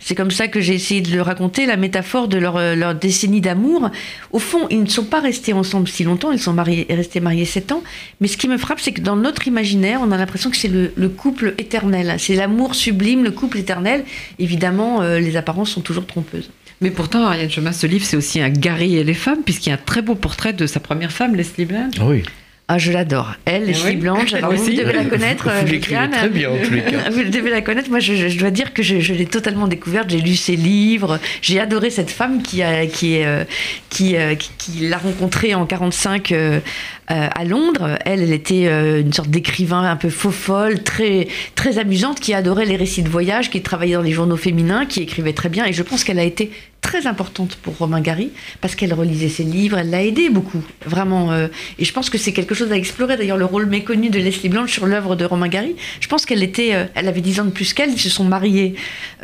c'est comme ça que j'ai essayé de le raconter, la métaphore de leur, décennie d'amour. Au fond, ils ne sont pas restés ensemble si longtemps, sont mariés, restés mariés sept ans. Mais ce qui me frappe, c'est que dans notre imaginaire, on a l'impression que c'est le, le couple éternel, c'est l'amour sublime, le couple éternel. Évidemment, euh, les apparences sont toujours trompeuses. Mais pourtant, Ariane Chemin, ce livre, c'est aussi un Gary et les femmes, puisqu'il y a un très beau portrait de sa première femme, Leslie Blanche. Ah oui. Ah, je l'adore. Elle, Leslie oui. Blanche. Alors, [laughs] vous aussi. devez la connaître. Vous euh, l'écrivez très bien, en tous les cas. [laughs] Vous devez la connaître. Moi, je, dois dire que je, je l'ai totalement découverte. J'ai lu ses livres. J'ai adoré cette femme qui, a, qui, est, euh, qui, euh, qui, qui l'a rencontrée en 45 euh, à Londres. Elle, elle était une sorte d'écrivain un peu faux folle, très, très amusante, qui adorait les récits de voyage, qui travaillait dans les journaux féminins, qui écrivait très bien. Et je pense qu'elle a été très importante pour Romain Gary parce qu'elle relisait ses livres, elle l'a aidé beaucoup, vraiment. euh, et je pense que c'est quelque chose à explorer. D'ailleurs, le rôle méconnu de Leslie Blanche sur l'œuvre de Romain Gary, je pense qu'elle était, euh, elle avait 10 ans de plus qu'elle, ils se sont mariés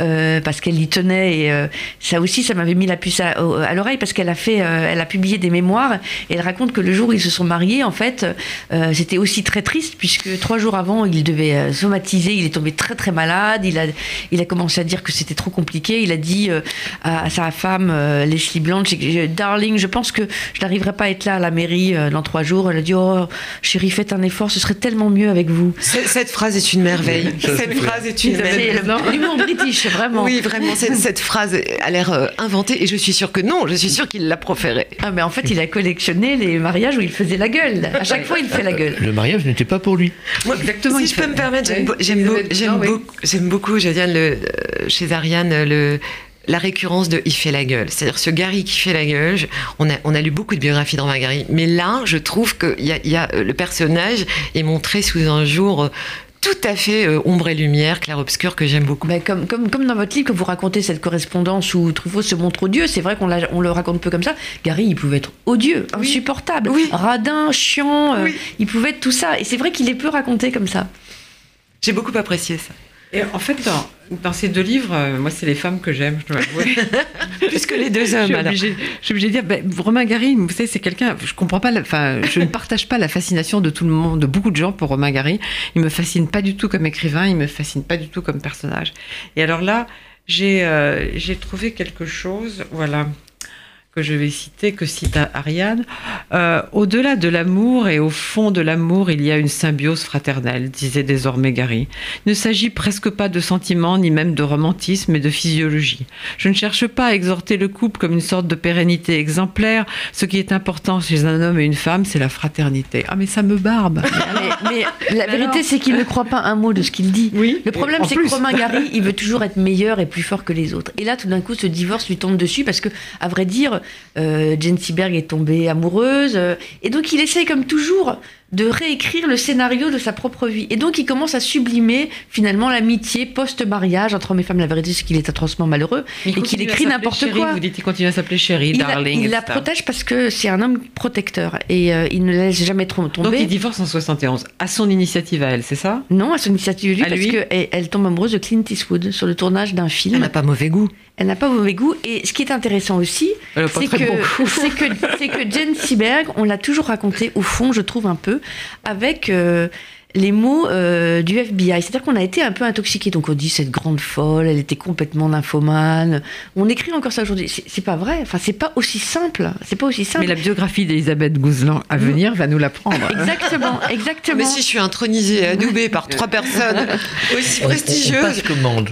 euh, parce qu'elle y tenait. Et ça aussi, ça m'avait mis la puce à, l'oreille parce qu'elle a fait, elle a publié des mémoires et elle raconte que le jour où ils se sont mariés, en fait, c'était aussi très triste puisque trois jours avant, il devait somatiser, il est tombé très très malade, il a, il a commencé à dire que c'était trop compliqué, il a dit à, à ma femme, euh, Leslie Blanche, j'ai- j'ai- Darling, je pense que je n'arriverai pas à être là à la mairie euh, dans trois jours. Elle a dit, oh, chérie, faites un effort, ce serait tellement mieux avec vous. Cette phrase est une merveille. Cette phrase est une C'est merveille. le- l'humour british, vraiment. Oui, vraiment, cette, cette phrase a l'air euh, inventée et je suis sûre que non, je suis sûre qu'il l'a proférée. Ah, mais en fait, il a collectionné les mariages où il faisait la gueule. À chaque fois, il fait la gueule. Le mariage n'était pas pour lui. Moi, Exactement, Si je fait- peux me permettre, j'aime Oui, beau- j'aime beaucoup, j'aime beaucoup, euh, chez Ariane, le, la récurrence de il fait la gueule. C'est-à-dire ce Gary qui fait la gueule. je- on, a, on a lu beaucoup de biographies dans Gary, mais là, je trouve que y a, y a, euh, le personnage est montré sous un jour euh, tout à fait euh, ombre et lumière, clair-obscur, que j'aime beaucoup. Bah, comme, comme, comme dans votre livre, que vous racontez cette correspondance où Truffaut se montre odieux, c'est vrai qu'on on le raconte peu comme ça. Gary, il pouvait être odieux, Oui. insupportable, Oui. radin, chiant, euh, Oui. il pouvait être tout ça. Et c'est vrai qu'il est peu raconté comme ça. J'ai beaucoup apprécié ça. Et en fait, dans, dans ces deux livres, euh, moi, c'est les femmes que j'aime, je dois avouer. [laughs] Plus que les deux je, hommes. suis alors. obligée, je suis obligée de dire, ben, Romain Gary, vous savez, c'est quelqu'un, je comprends pas, enfin, je ne partage pas la fascination de tout le monde, de beaucoup de gens pour Romain Gary. Il me fascine pas du tout comme écrivain, il me fascine pas du tout comme personnage. Et alors là, j'ai euh, j'ai trouvé quelque chose, voilà, que je vais citer, que cite Ariane. Euh, Au-delà de l'amour et au fond de l'amour, il y a une symbiose fraternelle, disait désormais Gary. Il ne s'agit presque pas de sentiments, ni même de romantisme, mais de physiologie. Je ne cherche pas à exhorter le couple comme une sorte de pérennité exemplaire. Ce qui est important chez un homme et une femme, c'est la fraternité. Ah, mais ça me barbe. [laughs] Mais, mais la vérité, c'est qu'il ne croit pas un mot de ce qu'il dit. Oui. Le problème, c'est que Romain Gary, [laughs] il veut toujours être meilleur et plus fort que les autres. Et là, tout d'un coup, ce divorce lui tombe dessus parce que, à vrai dire, euh, Jane Seberg est tombée amoureuse. euh, et donc, il essaye, comme toujours, de réécrire le scénario de sa propre vie. Et donc, il commence à sublimer, finalement, l'amitié post-mariage entre hommes et femmes. La vérité, c'est qu'il est atrocement malheureux Il et qu'il écrit n'importe quoi. Vous dites qu'il continue à s'appeler chérie, Il, darling. il la protège parce que c'est un homme protecteur et euh, il ne la laisse jamais trop tomber. Donc il divorce en 71, à son initiative à elle, c'est ça? Non, à son initiative, lui, À parce qu'elle elle tombe amoureuse de Clint Eastwood sur le tournage d'un film. Elle n'a pas mauvais goût. Elle n'a pas mauvais goût. Et ce qui est intéressant aussi, c'est que, bon goût. [laughs] c'est que, c'est que Jane Seberg, on l'a toujours raconté, au fond, je trouve un peu, avec euh, les mots euh, du FBI. C'est-à-dire qu'on a été un peu intoxiqué. Donc on dit cette grande folle, elle était complètement nymphomane. On écrit encore ça aujourd'hui. C'est, pas vrai. Enfin, c'est pas aussi simple. C'est pas aussi simple. Mais la biographie d'Elisabeth Gouzelan à venir va nous l'apprendre. [laughs] Exactement, [laughs] exactement. Mais si je suis intronisée et adoubée par trois personnes [laughs] aussi On- on- On, prestigieuses, passe commande.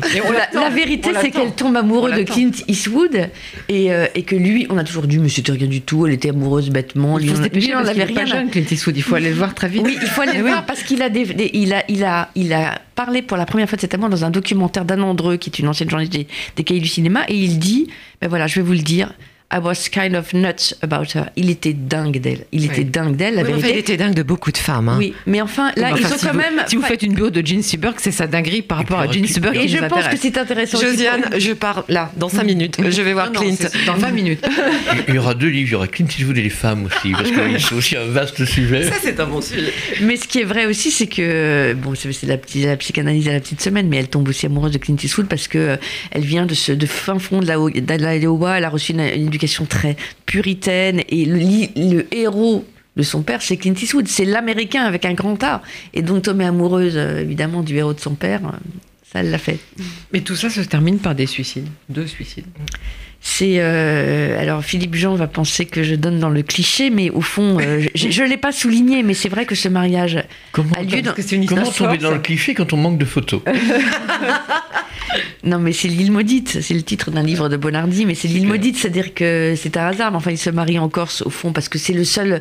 La, la vérité, on c'est qu'elle tombe amoureuse On de. Clint Eastwood et, euh, et que lui, on a toujours dit, mais c'était rien du tout, elle était amoureuse bêtement. Il Lui, faut on se dépêcher lui, on parce est pas jeune, Clint Eastwood. Il faut aller le voir très vite. Oui, il faut aller le voir parce qu'il a, il a, parlé pour la première fois de cet amour dans un documentaire d'Anne Andreux, qui est une ancienne journaliste des, des cahiers du cinéma, et il dit, ben voilà, je vais vous le dire, I was kind of nuts about her. Il était dingue d'elle. Il était Oui. dingue d'elle, la Oui, mais enfin, il vérité. était dingue de beaucoup de femmes. hein. Oui, mais enfin, là, Enfin, ils ont si quand vous, même. Si vous faites une bio de Jean Seberg, c'est sa dinguerie par rapport à Jean Seberg Et je pense que c'est intéressant. aussi pour- Josiane, je pars là, dans 5 minutes. Je vais voir Non, Clint. dans 20 minutes. [laughs] Il y aura deux livres, il y aura Clint Eastwood et les femmes aussi, parce que c'est aussi un vaste sujet. Ça, c'est un bon sujet. Mais ce qui est vrai aussi, c'est que bon, c'est la, petite- la psychanalyse à la petite semaine, mais elle tombe aussi amoureuse de Clint Eastwood parce que euh, elle vient de ce de fin fond de la de l'Iowa. Elle a reçu une, une éducation très puritaine et le, héros de son père, c'est Clint Eastwood. C'est l'Américain avec un grand A. Et donc tomber amoureuse euh, évidemment du héros de son père, euh, ça elle l'a fait. Mais tout ça se termine par des suicides. Deux suicides. C'est euh, alors Philippe Jean va penser que je donne dans le cliché, mais au fond, euh, je, je l'ai pas souligné, mais c'est vrai que ce mariage Comment, a lieu dans, comment tomber dans le cliché quand on manque de photos [laughs] Non, mais c'est l'île maudite. C'est le titre d'un livre de Bonardi, mais c'est l'île maudite, c'est-à-dire que c'est un hasard. Mais enfin, il se marie en Corse au fond parce que c'est le seul,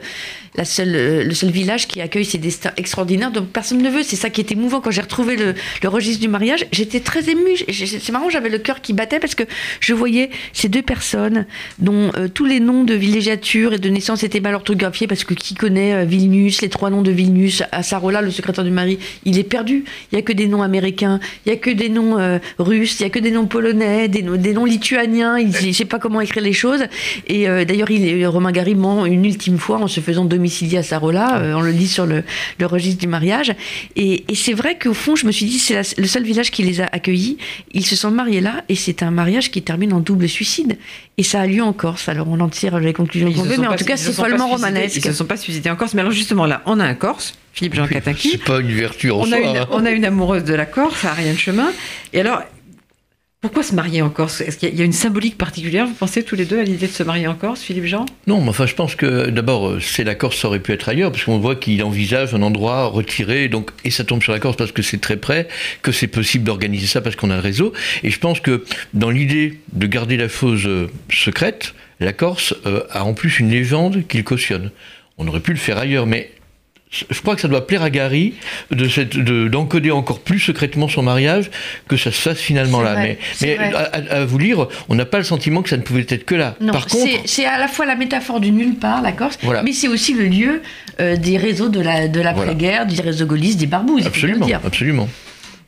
la seule, le seul village qui accueille ces destins extraordinaires. Donc personne ne veut. C'est ça qui est émouvant quand j'ai retrouvé le, le registre du mariage. J'étais très émue. C'est marrant, j'avais le cœur qui battait parce que je voyais ces deux personnes dont euh, tous les noms de villégiature et de naissance étaient mal orthographiés parce que qui connaît euh, Vilnius, les trois noms de Vilnius, à Sarola, le secrétaire du mari, il est perdu. Il y a que des noms américains, il y a que des noms euh, russes, il y a que des noms polonais, des, noms- des noms lituaniens. Il, je sais pas comment écrire les choses. Et euh, d'ailleurs, il Romain Gary ment une ultime fois en se faisant domicilier à Sarola. euh, on le lit sur le, le registre du mariage. Et, et c'est vrai qu'au fond, je me suis dit, c'est le seul village qui les a accueillis. Ils se sont mariés là, et c'est un mariage qui termine en double suicide. Et ça a lieu en Corse. Alors on en tire les conclusions Ils qu'on se veut, mais en tout cas, c'est follement romanesque. Ils se sont pas suicidés en Corse. Mais alors justement, là, on a un Corse, Philippe Jean Cataki. C'est pas une vertu en On soi. a, une, hein. on a une amoureuse de la Corse, Ariane Chemin. Et alors, Pourquoi se marier en Corse? Est-ce qu'il y a une symbolique particulière, vous pensez tous les deux, à l'idée de se marier en Corse, Philippe Jean? Non, mais enfin, je pense que d'abord, euh, c'est la Corse, ça aurait pu être ailleurs, parce qu'on voit qu'il envisage un endroit retiré, donc, et ça tombe sur la Corse parce que c'est très près, que c'est possible d'organiser ça parce qu'on a le réseau. Et je pense que dans l'idée de garder la fosse euh, secrète, la Corse euh, a en plus une légende qu'il cautionne. On aurait pu le faire ailleurs, mais je crois que ça doit plaire à Gary de cette, de, d'encoder encore plus secrètement son mariage que ça se fasse finalement là. Vrai, mais mais à, à, vous lire, on n'a pas le sentiment que ça ne pouvait être que là. Non, Par contre, c'est à la fois la métaphore du nulle part, la Corse, Voilà. mais c'est aussi le lieu euh, des réseaux de la de l'après-guerre, du réseau gaulliste, des barbouzes. il faut bien le absolument, dire. absolument.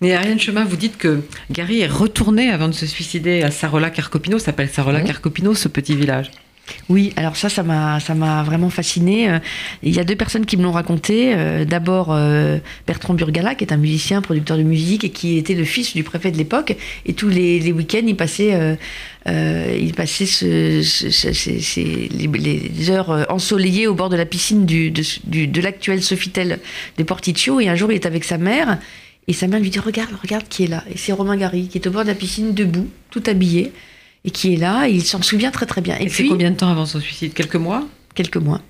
Mais Ariane Chemin, vous dites que Gary est retourné avant de se suicider à Sarola Carcopino, ça s'appelle Sarola. Carcopino, ce petit village. Oui, alors ça, ça m'a, ça m'a vraiment fasciné. Euh, Il y a deux personnes qui me l'ont raconté. Euh, D'abord euh, Bertrand Burgala, qui est un musicien, producteur de musique, et qui était le fils du préfet de l'époque. Et tous les, week-ends, il passait, il passait les, heures ensoleillées au bord de la piscine du, de, du- de l'actuel Sofitel de Porticcio. Et un jour, il est avec sa mère. Et sa mère lui dit Regarde, regarde qui est là. Et c'est Romain Gary, qui est au bord de la piscine, debout, tout habillé, et qui est là. Et il s'en souvient très très bien. Et, c'est combien de temps avant son suicide? Quelques mois? Quelques mois.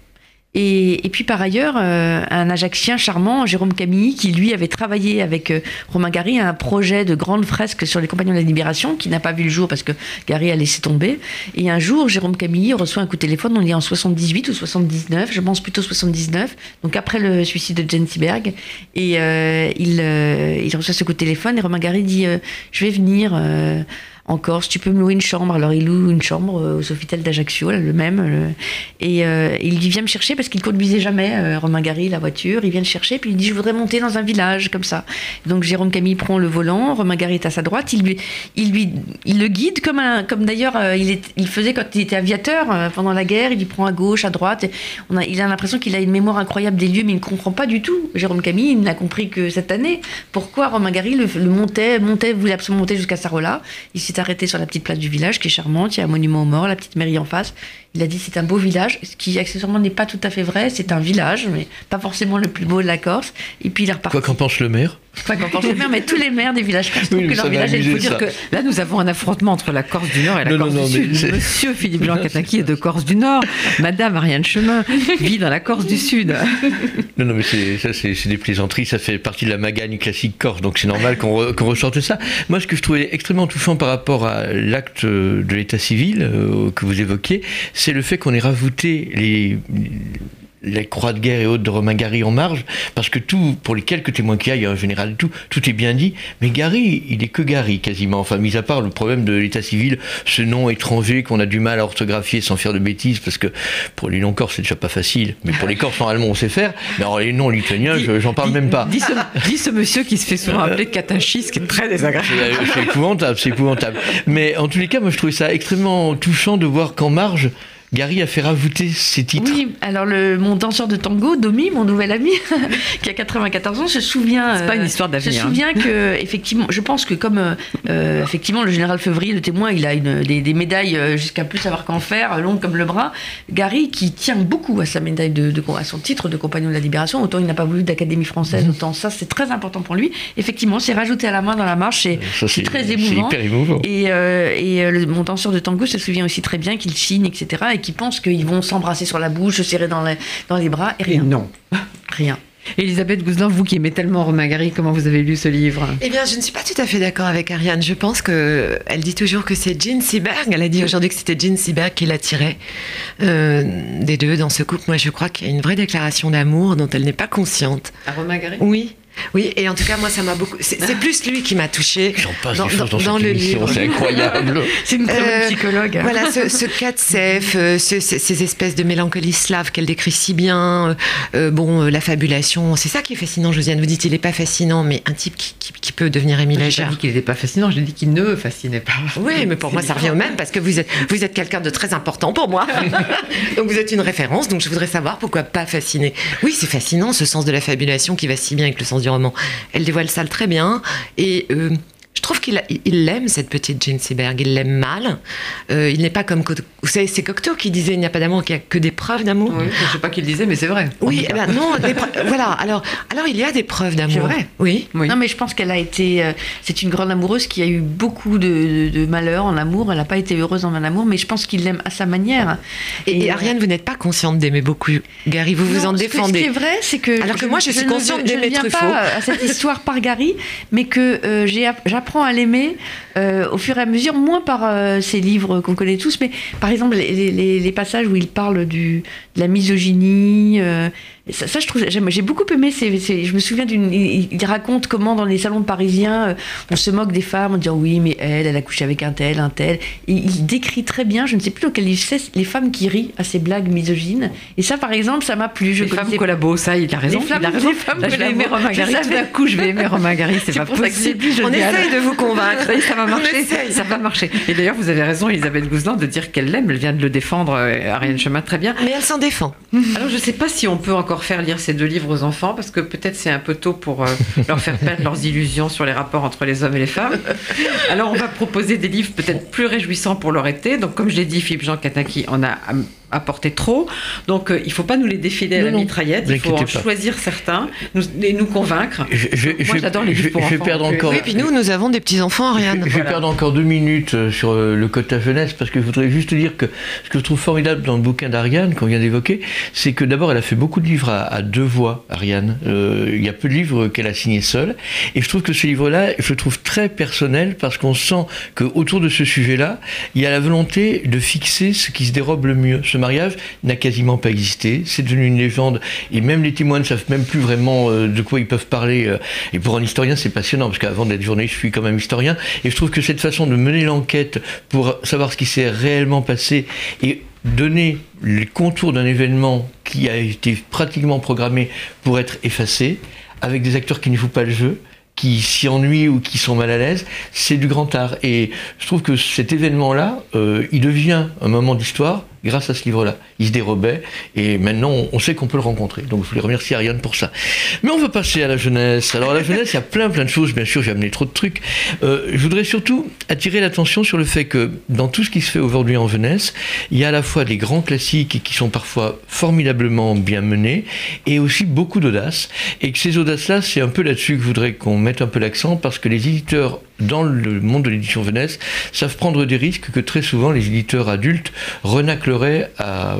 Et, et puis par ailleurs, euh, un Ajaxien charmant, Jérôme Camilly, qui lui avait travaillé avec euh, Romain Gary à un projet de grande fresque sur les compagnons de la Libération, qui n'a pas vu le jour parce que Gary a laissé tomber. Et un jour, Jérôme Camilly reçoit un coup de téléphone, on est en 78 ou 79, je pense plutôt 79, donc après le suicide de Jane Seberg. Et euh, il, il reçoit ce coup de téléphone et Romain Gary dit Je vais venir. En Corse, tu peux me louer une chambre. Alors il loue une chambre euh, au Sofitel d'Ajaccio, le même. euh, et euh, il dit viens me chercher parce qu'il conduisait jamais Romain Gary la voiture. Il vient le chercher puis il dit je voudrais monter dans un village comme ça. Donc Jérôme Camille prend le volant, Romain Gary est à sa droite. Il lui, il lui, il le guide comme un, comme d'ailleurs il, il faisait quand il était aviateur pendant la guerre. Il lui prend à gauche, à droite. On a, il a l'impression qu'il a une mémoire incroyable des lieux, mais il ne comprend pas du tout. Jérôme Camille, il n'a compris que cette année. Pourquoi Romain Gary le, le montait, montait, voulait absolument monter jusqu'à Sarola? Il s'est arrêté sur la petite place du village qui est charmante. Il y a un monument aux morts, la petite mairie en face. Il a dit c'est un beau village, ce qui accessoirement n'est pas tout à fait vrai. C'est un village, mais pas forcément le plus beau de la Corse. Et puis il est reparti. Quoi qu'en pense le maire Quoi qu'en pense le maire, mais tous les maires des villages corses trouvent Oui, que leur village, il faut dire que Là, nous avons un affrontement entre la Corse du Nord et la Non, Corse non, du mais Sud. Monsieur Philippe Jean Cataki est de Corse du Nord. Madame Ariane Chemin vit dans la Corse du Sud. Non, non, mais c'est, ça, c'est, des plaisanteries, ça fait partie de la magagne classique corse, donc c'est normal qu'on, re- ressorte ça. Moi, ce que je trouvais extrêmement touchant par rapport à l'acte de l'état civil euh, que vous évoquiez, c'est le fait qu'on ait rajouté les, les croix de guerre et autres de Romain Gary en marge, parce que tout, pour les quelques témoins qu'il y a, il y a un général et tout, tout est bien dit, mais Gary, il est que Gary quasiment, enfin, mis à part le problème de l'état civil, ce nom étranger qu'on a du mal à orthographier sans faire de bêtises, parce que pour les noms corses, c'est déjà pas facile, mais pour les corses en allemand, on sait faire, mais alors les noms lituaniens, je- j'en parle même pas. Dis ce, dis ce monsieur qui se fait souvent appeler Katachis, ce qui est très désagréable. C'est c'est épouvantable, c'est épouvantable. Mais en tous les cas, moi je trouvais ça extrêmement touchant de voir qu'en marge, Gary a fait rajouter ces titres. Oui, alors le, mon danseur de tango, Domi, mon nouvel ami, [laughs] qui a 94 ans, se souvient. C'est pas une euh, histoire Se d'avenir. hein. souvient [laughs] que, effectivement, je pense que comme euh, euh, effectivement le général Fevrier, le témoin, il a une, des, des médailles jusqu'à plus savoir qu'en faire, longues comme le bras. Gary, qui tient beaucoup à sa médaille de, de- à son titre de compagnon de la libération, autant il n'a pas voulu d'Académie française, Mhm. autant ça c'est très important pour lui. Effectivement, c'est rajouté à la main dans la marche, c'est c'est très c'est émouvant. hyper émouvant. Et, euh, et euh, le, mon danseur de tango se souvient aussi très bien qu'il chine, etc. Et qu'il pense qu'ils vont s'embrasser sur la bouche, se serrer dans les, dans les bras, et Et rien. non. [laughs] Rien. Elisabeth Gouzelin, vous qui aimez tellement Romain Gary, comment vous avez lu ce livre? Eh bien, je ne suis pas tout à fait d'accord avec Ariane. Je pense que elle dit toujours que c'est Jean Seberg. Elle a dit aujourd'hui que c'était Jean Seberg qui l'attirait euh, des deux dans ce couple. Moi, je crois qu'il y a une vraie déclaration d'amour dont elle n'est pas consciente. À Romain Gary? Oui. Oui, et en tout cas, moi, ça m'a beaucoup. C'est plus lui qui m'a touchée. J'en passe Dans- des choses dans, dans- dans cette le émission, livre. c'est incroyable. [laughs] C'est une très bonne Euh, psychologue. Voilà, ce, ce Katsef, euh, ce- ce- ces espèces de mélancolie slave qu'elle décrit si bien, euh, bon, euh, la fabulation, c'est ça qui est fascinant, Josiane. Vous dites, il n'est pas fascinant, mais un type qui, qui- qui peut devenir Émile J'ai Ajar. pas dit qu'il n'était pas fascinant, j'ai dit qu'il ne fascinait pas. Oui, mais pour moi, ça revient au même parce que vous êtes, vous êtes quelqu'un de très important pour moi. [laughs] donc vous êtes une référence, donc je voudrais savoir pourquoi pas fasciné. Oui, c'est fascinant ce sens de la fabulation qui va si bien avec le sens du Elle dévoile ça très bien. Et euh, je trouve qu'il il l'aime, cette petite Jane Seberg. Il l'aime mal. Euh, il n'est pas comme. Vous savez, c'est Cocteau qui disait il n'y a pas d'amour, qu'il n'y a que des preuves d'amour. Oui, je ne sais pas qui le disait, mais c'est vrai. Oui, eh ben non, des preuves- voilà. Alors, alors, il y a des preuves d'amour. C'est vrai. Oui. Oui. Non, mais je pense qu'elle a été. euh, c'est une grande amoureuse qui a eu beaucoup de, de, de malheurs en amour. Elle n'a pas été heureuse en amour, mais je pense qu'il l'aime à sa manière. Et, et euh, Ariane, vous n'êtes pas consciente d'aimer beaucoup Gary, vous vous en ce que- Ce qui défendez. est vrai, c'est que. Alors que moi, je suis consciente je d'aimer ne viens Truffaut. pas à cette histoire par Gary, mais que euh, j'ai app- à l'aimer euh, au fur et à mesure, moins par euh, ces livres qu'on connaît tous, mais par exemple les, passages où il parle de la misogynie. Ça, ça, je trouve, j'aime- j'ai beaucoup aimé. je me souviens d'une. Il, il raconte comment dans les salons parisiens, euh, on se moque des femmes en disant oui, mais elle, elle a couché avec un tel, un tel. Et il décrit très bien, je ne sais plus dans quel livre c'est, les femmes qui rient à ces blagues misogynes. Et ça, par exemple, ça m'a plu. Je les femmes collabos, ça, il a raison. Les femmes- il a raison. les femmes Là, je vais aimer Romain Je Gary. D'un coup, je vais aimer Romain Gary. C'est [laughs] pas pour ça que c'est possible. plus On essaye de vous convaincre. Ça va marcher. Ça va marcher. Et d'ailleurs, vous avez raison, Elisabeth Gouzelin, de dire qu'elle l'aime. Elle vient de le défendre, euh, Ariane Chemin, très bien. Mais elle s'en défend. Alors, je ne sais pas si on peut encore faire lire ces deux livres aux enfants, parce que peut-être c'est un peu tôt pour euh, leur faire perdre leurs illusions sur les rapports entre les hommes et les femmes. Alors, on va proposer des livres peut-être plus réjouissants pour leur été. Donc, comme je l'ai dit, Philippe Jean Kataki en a apporté trop. Donc, euh, il ne faut pas nous les défiler à Non, la non, mitraillette. Il faut en pas. choisir certains nous, et nous convaincre. Je, je- Moi, j'adore les je- livres pour je vais enfants. perdre Oui, encore. Oui, puis nous, nous avons des petits-enfants, Ariane. Je vais perdre encore deux minutes euh, sur euh, le quota jeunesse parce que je voudrais juste dire que ce que je trouve formidable dans le bouquin d'Ariane qu'on vient d'évoquer, c'est que d'abord elle a fait beaucoup de livres à, à deux voix, Ariane. Euh, il y a peu de livres qu'elle a signés seule et je trouve que ce livre-là, je le trouve très personnel parce qu'on sent que autour de ce sujet-là, il y a la volonté de fixer ce qui se dérobe le mieux. Ce mariage n'a quasiment pas existé, c'est devenu une légende et même les témoins ne savent même plus vraiment euh, de quoi ils peuvent parler. euh, et pour un historien, c'est passionnant parce qu'avant d'être journaliste, je suis quand même historien et je trouve que cette façon de mener l'enquête pour savoir ce qui s'est réellement passé et donner les contours d'un événement qui a été pratiquement programmé pour être effacé, avec des acteurs qui ne jouent pas le jeu, qui s'y ennuient ou qui sont mal à l'aise, c'est du grand art. Et je trouve que cet événement-là, euh, il devient un moment d'histoire grâce à ce livre-là. Il se dérobait et maintenant on- sait qu'on peut le rencontrer. Donc je voulais remercier Ariane pour ça. Mais on va passer à la jeunesse. Alors à la jeunesse, il y a plein plein de choses. Bien sûr, j'ai amené trop de trucs. Euh, je voudrais surtout attirer l'attention sur le fait que dans tout ce qui se fait aujourd'hui en jeunesse, il y a à la fois des grands classiques qui sont parfois formidablement bien menés et aussi beaucoup d'audace. Et que ces audaces-là, c'est un peu là-dessus que je voudrais qu'on mette un peu l'accent parce que les éditeurs dans le monde de l'édition jeunesse savent prendre des risques que très souvent les éditeurs adultes renacleraient à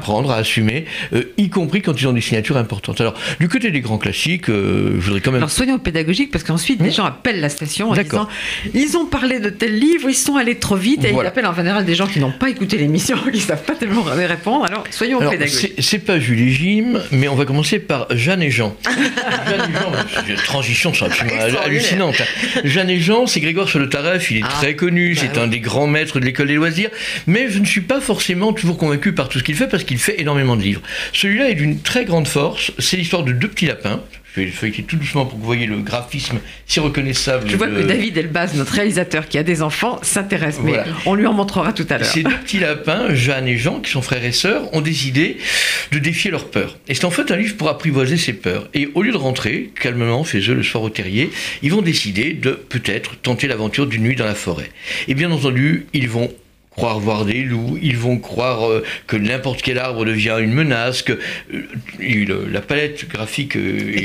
prendre, à assumer, euh, y compris quand ils ont des signatures importantes. Alors, du côté des grands classiques, euh, je voudrais quand même... Alors soyons pédagogiques parce qu'ensuite les gens appellent la station en disant ils ont parlé de tel livre, ils sont allés trop vite et Voilà. ils appellent en général des gens qui n'ont pas écouté l'émission, [laughs] qui savent pas tellement répondre. Alors soyons Alors, pédagogiques. c'est pas Julie Jim, mais on va commencer par Jeanne et Jean. [laughs] Jeanne et Jean, transition c'est absolument Extraordinaire. hallucinante. Jeanne et Jean, c'est Grégoire sur le Taref, il est Ah, très connu, bah c'est un des grands maîtres de l'école des loisirs, mais je ne suis pas forcément toujours convaincu par tout ce qu'il fait parce qu'il fait énormément de livres. Celui-là est d'une très grande force, c'est l'histoire de deux petits lapins. Je vais feuilleter tout doucement pour que vous voyez le graphisme si reconnaissable. Je vois de- que David Elbaz, notre réalisateur qui a des enfants, s'intéresse, mais Voilà. on lui en montrera tout à l'heure. Ces deux petits lapins, Jeanne et Jean, qui sont frères et sœurs, ont décidé de défier leurs peurs. Et c'est en fait un livre pour apprivoiser ces peurs. Et au lieu de rentrer calmement chez eux le soir au terrier, ils vont décider de peut-être tenter l'aventure d'une nuit dans la forêt. Et bien entendu, ils vont croire voir des loups, ils vont croire euh, que n'importe quel arbre devient une menace, que euh, le- la palette graphique euh, et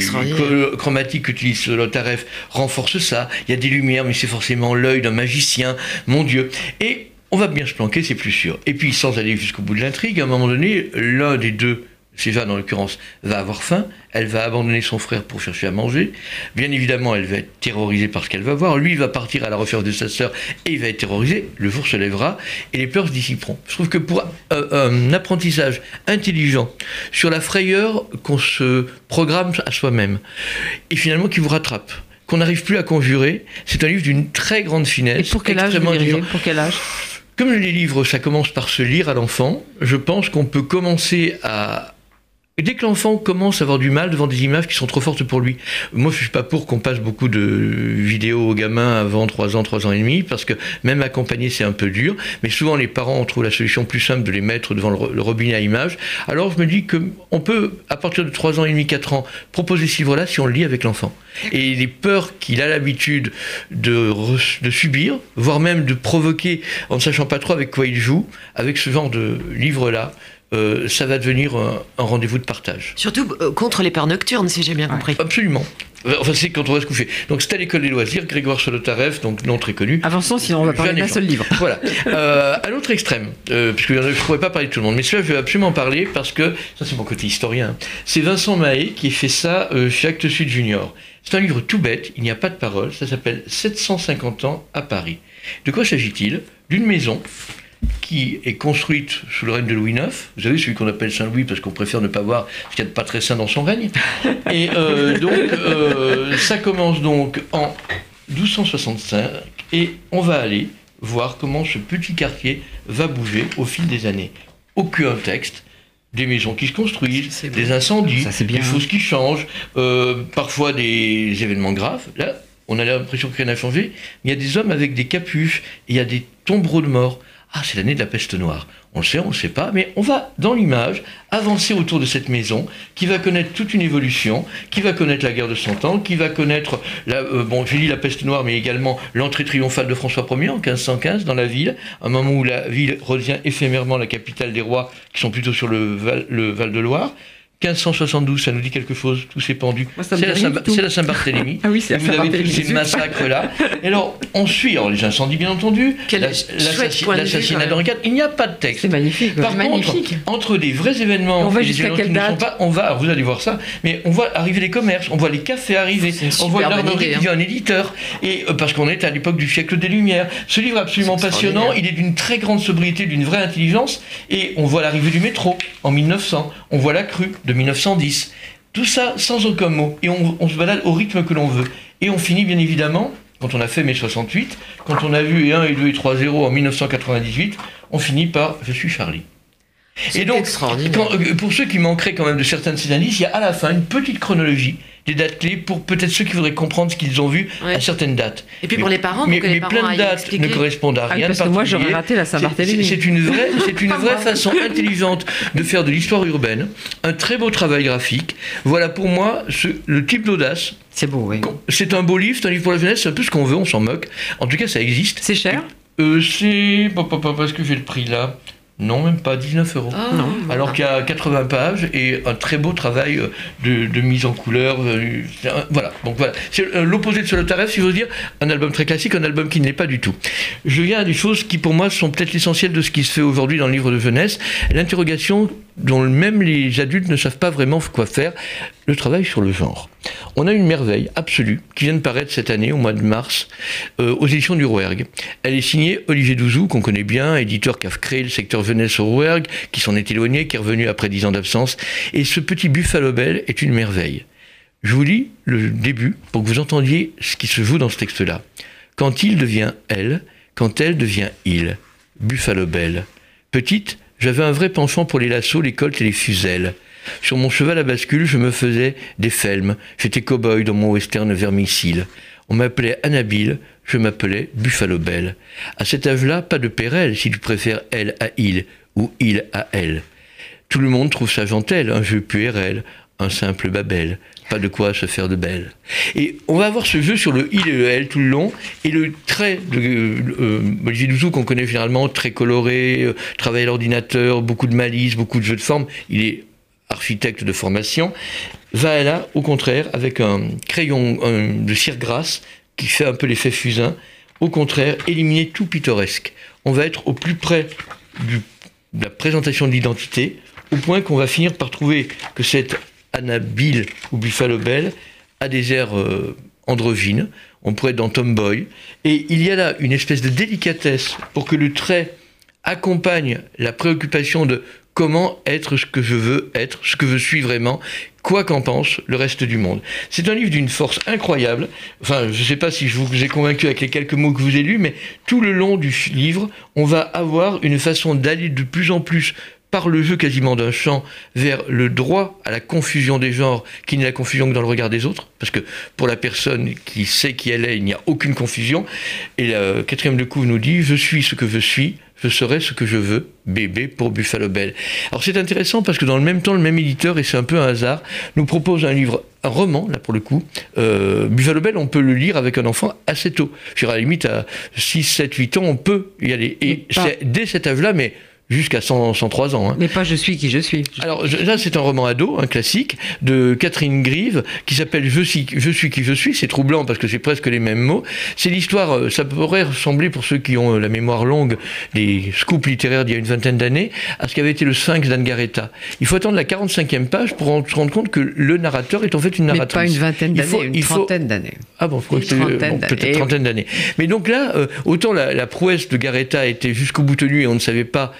chromatique qu'utilise Lotaref renforce ça. Il y a des lumières, mais c'est forcément l'œil d'un magicien, mon Dieu. Et on va bien se planquer, c'est plus sûr. Et puis, sans aller jusqu'au bout de l'intrigue, à un moment donné, l'un des deux, Jeanne en l'occurrence, va avoir faim, elle va abandonner son frère pour chercher à manger. Bien évidemment, elle va être terrorisée par ce qu'elle va voir. Lui, il va partir à la recherche de sa sœur et il va être terrorisé. Le jour se lèvera et les peurs se dissiperont. Je trouve que pour euh, un apprentissage intelligent sur la frayeur qu'on se programme à soi-même et finalement qui vous rattrape, qu'on n'arrive plus à conjurer, c'est un livre d'une très grande Et finesse. pour quel âge. Pour quel âge? Comme les livres, ça commence par se lire à l'enfant, je pense qu'on peut commencer à Et dès que l'enfant commence à avoir du mal devant des images qui sont trop fortes pour lui, moi je suis pas pour qu'on passe beaucoup de vidéos aux gamins avant 3 ans, 3 ans et demi, parce que même accompagner c'est un peu dur, mais souvent les parents ont trouvé la solution plus simple de les mettre devant le, robinet à images. Alors je me dis que on peut, à partir de 3 ans et demi, 4 ans, proposer ce livre-là si on le lit avec l'enfant. Et les peurs qu'il a l'habitude de, de subir, voire même de provoquer en ne sachant pas trop avec quoi il joue, avec ce genre de livre-là, euh, ça va devenir un, rendez-vous de partage. Surtout euh, contre les peurs nocturnes, si j'ai bien compris. Absolument. Euh, enfin, c'est quand on va se coucher. Donc, c'est à l'école des loisirs, Grégoire Solotarev, donc non très connu. Avançons, sinon on va parler d'un seul livre. Voilà. [laughs] à l'autre extrême, puisque je ne pourrais pas parler de tout le monde, mais celui-là, je vais absolument parler parce que, ça c'est mon côté historien, c'est Vincent Mahé qui fait ça chez Actes Sud Junior. C'est un livre tout bête, il n'y a pas de parole, ça s'appelle 750 ans à Paris. De quoi s'agit-il? D'une maison qui est construite sous le règne de Louis IX. Vous savez, celui qu'on appelle Saint-Louis parce qu'on préfère ne pas voir ce qu'il y a de pas très saint dans son règne. [laughs] Et euh, donc, euh, ça commence donc en 1265 et on va aller voir comment ce petit quartier va bouger au fil des années. Aucun texte, des maisons qui se construisent, des incendies, des choses qui changent, euh, parfois des événements graves. Là, on a l'impression que rien n'a changé. Il y a des hommes avec des capuches, il y a des tombereaux de morts. Ah, c'est l'année de la peste noire. On le sait, on ne le sait pas, mais on va, dans l'image, avancer autour de cette maison qui va connaître toute une évolution, qui va connaître la guerre de Cent Ans, qui va connaître, la, euh, bon, j'ai dit la peste noire, mais également l'entrée triomphale de François Ier en 1515 dans la ville, un moment où la ville redevient éphémèrement la capitale des rois qui sont plutôt sur le Val de Loire. 1572, ça nous dit quelque chose, tous ces pendus. C'est la Saint-Barthélemy. [laughs] ah oui, c'est Vous avez tous ces massacres-là. Et alors, on suit alors, les incendies, bien entendu, l'assassinat d'Henri IV. Il n'y a pas de texte. C'est magnifique. Par contre, entre des vrais événements on va et des événements qui ne sont pas, on va, vous allez voir ça, mais on voit arriver les commerces, on voit les cafés arriver, on voit l'armorerie qui hein. vient un éditeur, et euh, parce qu'on est à l'époque du siècle des Lumières. Ce livre est absolument passionnant, il est d'une très grande sobriété, d'une vraie intelligence, et on voit l'arrivée du métro en 1900, on voit la crue de 1910. Tout ça sans aucun mot. Et on, se balade au rythme que l'on veut. Et on finit bien évidemment, quand on a fait mai 68, quand on a vu et 1 et 2 et 3 0 en 1998, on finit par Je suis Charlie. Et donc, euh, pour ceux qui manqueraient quand même de certaines de ces indices, il y a à la fin une petite chronologie des dates clés pour peut-être ceux qui voudraient comprendre ce qu'ils ont vu à certaines dates. Et puis pour les parents, mais, mais plein de dates ne correspondent à ah rien. parce que moi j'aurais raté la Saint-Barthélemy. C'est une vraie, c'est une vraie [laughs] façon intelligente de faire de l'histoire urbaine, un très beau travail graphique. Voilà pour moi ce, le type d'audace. C'est beau, oui. C'est un beau livre, c'est un livre pour la jeunesse, c'est un peu ce qu'on veut, on s'en moque. En tout cas, ça existe. C'est cher? Euh, C'est. Parce que j'ai le prix là. Non, même pas 19 euros. Ah. non. Alors qu'il y a 80 pages et un très beau travail euh, de, mise en couleur. Euh, voilà. Donc voilà. C'est euh, l'opposé de Solotarev, si je veux dire, un album très classique, un album qui ne l'est pas du tout. Je viens à des choses qui pour moi sont peut-être l'essentiel de ce qui se fait aujourd'hui dans le livre de jeunesse. L'interrogation dont même les adultes ne savent pas vraiment quoi faire, le travail sur le genre. On a une merveille absolue qui vient de paraître cette année, au mois de mars, euh, aux éditions du Rouergue. Elle est signée Olivier Douzou, qu'on connaît bien, éditeur qui a créé le secteur jeunesse au Rouergue, qui s'en est éloigné, qui est revenu après dix ans d'absence. Et ce petit Buffalo Bell est une merveille. Je vous lis le début pour que vous entendiez ce qui se joue dans ce texte-là. Quand il devient elle, quand elle devient il. Buffalo Bell. Petite, j'avais un vrai penchant pour les lassos, les colts et les fuselles. Sur mon cheval à bascule, je me faisais des felmes. J'étais cow-boy dans mon western vermicile. On m'appelait Annabille, je m'appelais Buffalo Bell. À cet âge-là, pas de pérelle, si tu préfères elle à il, ou il à elle. Tout le monde trouve ça gentil, un jeu puérel, un simple babel pas de quoi se faire de belle. Et on va avoir ce jeu sur le il et le elle tout le long, et le trait de euh, Olivier Douzou, qu'on connaît généralement, très coloré, euh, travaille à l'ordinateur, beaucoup de malice, beaucoup de jeux de forme, il est architecte de formation, va là, au contraire, avec un crayon de cire grasse, qui fait un peu l'effet fusain, au contraire, éliminer tout pittoresque. On va être au plus près de la présentation de l'identité, au point qu'on va finir par trouver que cette Anna Bill ou Buffalo Bell a des airs euh, androgynes. On pourrait être dans Tomboy. Et il y a là une espèce de délicatesse pour que le trait accompagne la préoccupation de comment être ce que je veux être, ce que je suis vraiment, quoi qu'en pense le reste du monde. C'est un livre d'une force incroyable. Enfin, je ne sais pas si je vous ai convaincu avec les quelques mots que vous avez lus, mais tout le long du livre, on va avoir une façon d'aller de plus en plus par le jeu quasiment d'un chant vers le droit à la confusion des genres, qui n'est la confusion que dans le regard des autres, parce que pour la personne qui sait qui elle est, il n'y a aucune confusion. Et la quatrième de coup nous dit Je suis ce que je suis, je serai ce que je veux, bébé pour Buffalo Bell. Alors c'est intéressant parce que dans le même temps, le même éditeur, et c'est un peu un hasard, nous propose un livre, un roman, là pour le coup. Euh, Buffalo Bell, on peut le lire avec un enfant assez tôt. Je dirais à la limite, à 6, 7, 8 ans, on peut y aller. Et c'est dès cet âge-là, mais jusqu'à 103 ans. Hein. Mais pas Je suis qui je suis. Alors là, c'est un roman ado, un classique, de Catherine Grieve, qui s'appelle je suis, je suis qui je suis. C'est troublant parce que c'est presque les mêmes mots. C'est l'histoire, euh, ça pourrait ressembler, pour ceux qui ont euh, la mémoire longue des scoops littéraires d'il y a une vingtaine d'années, à ce qu'avait été le Sphinx d'Angaretta. Il faut attendre la 45e page pour se rendre compte que le narrateur est en fait une narratrice. Mais pas une vingtaine d'années, une trentaine d'années. Ah bon, peut-être trentaine d'années. Mais donc là, euh, autant la, la, prouesse de Garetta était jusqu'au bout tenue et on ne savait pas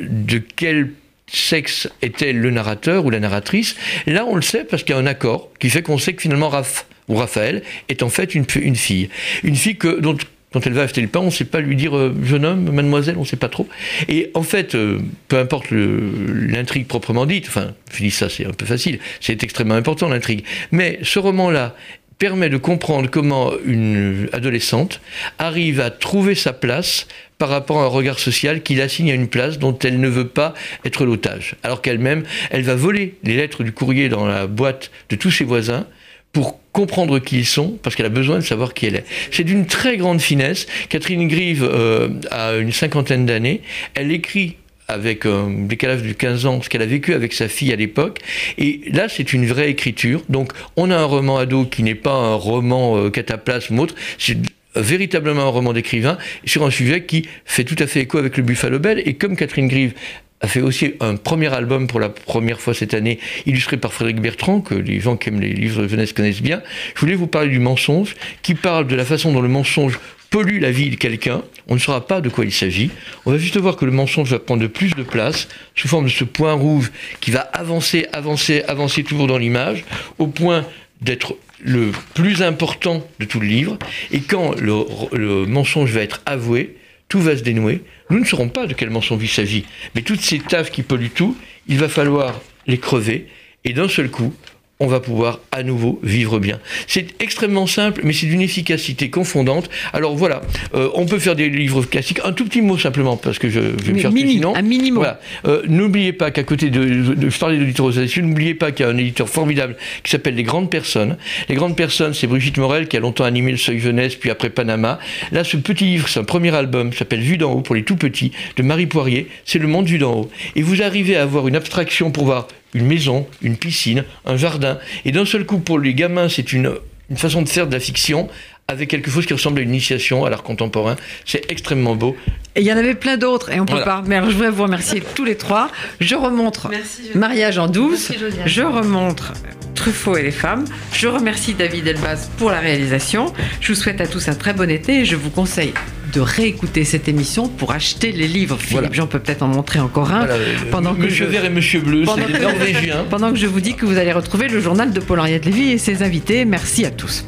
de quel sexe était le narrateur ou la narratrice. Là, on le sait parce qu'il y a un accord qui fait qu'on sait que finalement Raph ou Raphaël est en fait une, fille. Une fille que, dont quand elle va acheter le pain, on ne sait pas lui dire euh, jeune homme, mademoiselle, on ne sait pas trop. Et en fait, euh, peu importe l'intrigue proprement dite, enfin, je ça, c'est un peu facile, c'est extrêmement important l'intrigue. Mais ce roman-là permet de comprendre comment une adolescente arrive à trouver sa place par rapport à un regard social qui l'assigne à une place dont elle ne veut pas être l'otage. Alors qu'elle-même, elle va voler les lettres du courrier dans la boîte de tous ses voisins pour comprendre qui ils sont, parce qu'elle a besoin de savoir qui elle est. C'est d'une très grande finesse. Catherine Grieve euh, a une cinquantaine d'années. Elle écrit avec un décalage de 15 ans, ce qu'elle a vécu avec sa fille à l'époque. Et là, c'est une vraie écriture. Donc, on a un roman ado qui n'est pas un roman euh, cataplasme ou autre. C'est véritablement un roman d'écrivain sur un sujet qui fait tout à fait écho avec le Buffalo Bell. Et comme Catherine Grieve a fait aussi un premier album pour la première fois cette année, illustré par Frédéric Bertrand, que les gens qui aiment les livres de jeunesse connaissent bien. Je voulais vous parler du mensonge, qui parle de la façon dont le mensonge pollue la vie de quelqu'un, on ne saura pas de quoi il s'agit. On va juste voir que le mensonge va prendre de plus de place sous forme de ce point rouge qui va avancer, avancer, avancer toujours dans l'image, au point d'être le plus important de tout le livre. Et quand le, mensonge va être avoué, tout va se dénouer. Nous ne saurons pas de quel mensonge il s'agit. Mais toutes ces taffes qui polluent tout, il va falloir les crever. Et d'un seul coup, on va pouvoir à nouveau vivre bien. C'est extrêmement simple, mais c'est d'une efficacité confondante. Alors voilà, euh, on peut faire des livres classiques. Un tout petit mot simplement, parce que je, vais me faire sinon. Un minimum. Voilà. Euh, n'oubliez pas qu'à côté de, de, je parlais de n'oubliez pas qu'il y a un éditeur formidable qui s'appelle Les Grandes Personnes. Les Grandes Personnes, c'est Brigitte Morel qui a longtemps animé le Seuil Jeunesse, puis après Panama. Là, ce petit livre, c'est un premier album, s'appelle Vue d'en haut pour les tout petits, de Marie Poirier. C'est le monde vu d'en haut. Et vous arrivez à avoir une abstraction pour voir une maison, une piscine, un jardin. Et d'un seul coup, pour les gamins, c'est une, une façon de faire de la fiction avec quelque chose qui ressemble à une initiation à l'art contemporain. C'est extrêmement beau. Et il y en avait plein d'autres, et on peut pas. Mais alors, je voudrais vous remercier tous les trois. Je remontre Mariage en douce. je remontre Truffaut et les femmes. Je remercie David Elbaz pour la réalisation. Je vous souhaite à tous un très bon été et je vous conseille de réécouter cette émission pour acheter les livres. Philippe Jean peut peut-être en montrer encore un. pendant que Monsieur Vert et Monsieur Bleu, c'est les Norvégiens. [laughs] Pendant que je vous dis que vous allez retrouver le journal de Paul-Henriette Lévy et ses invités. Merci à tous.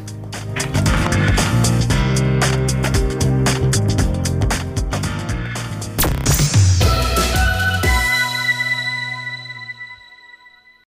Thank you.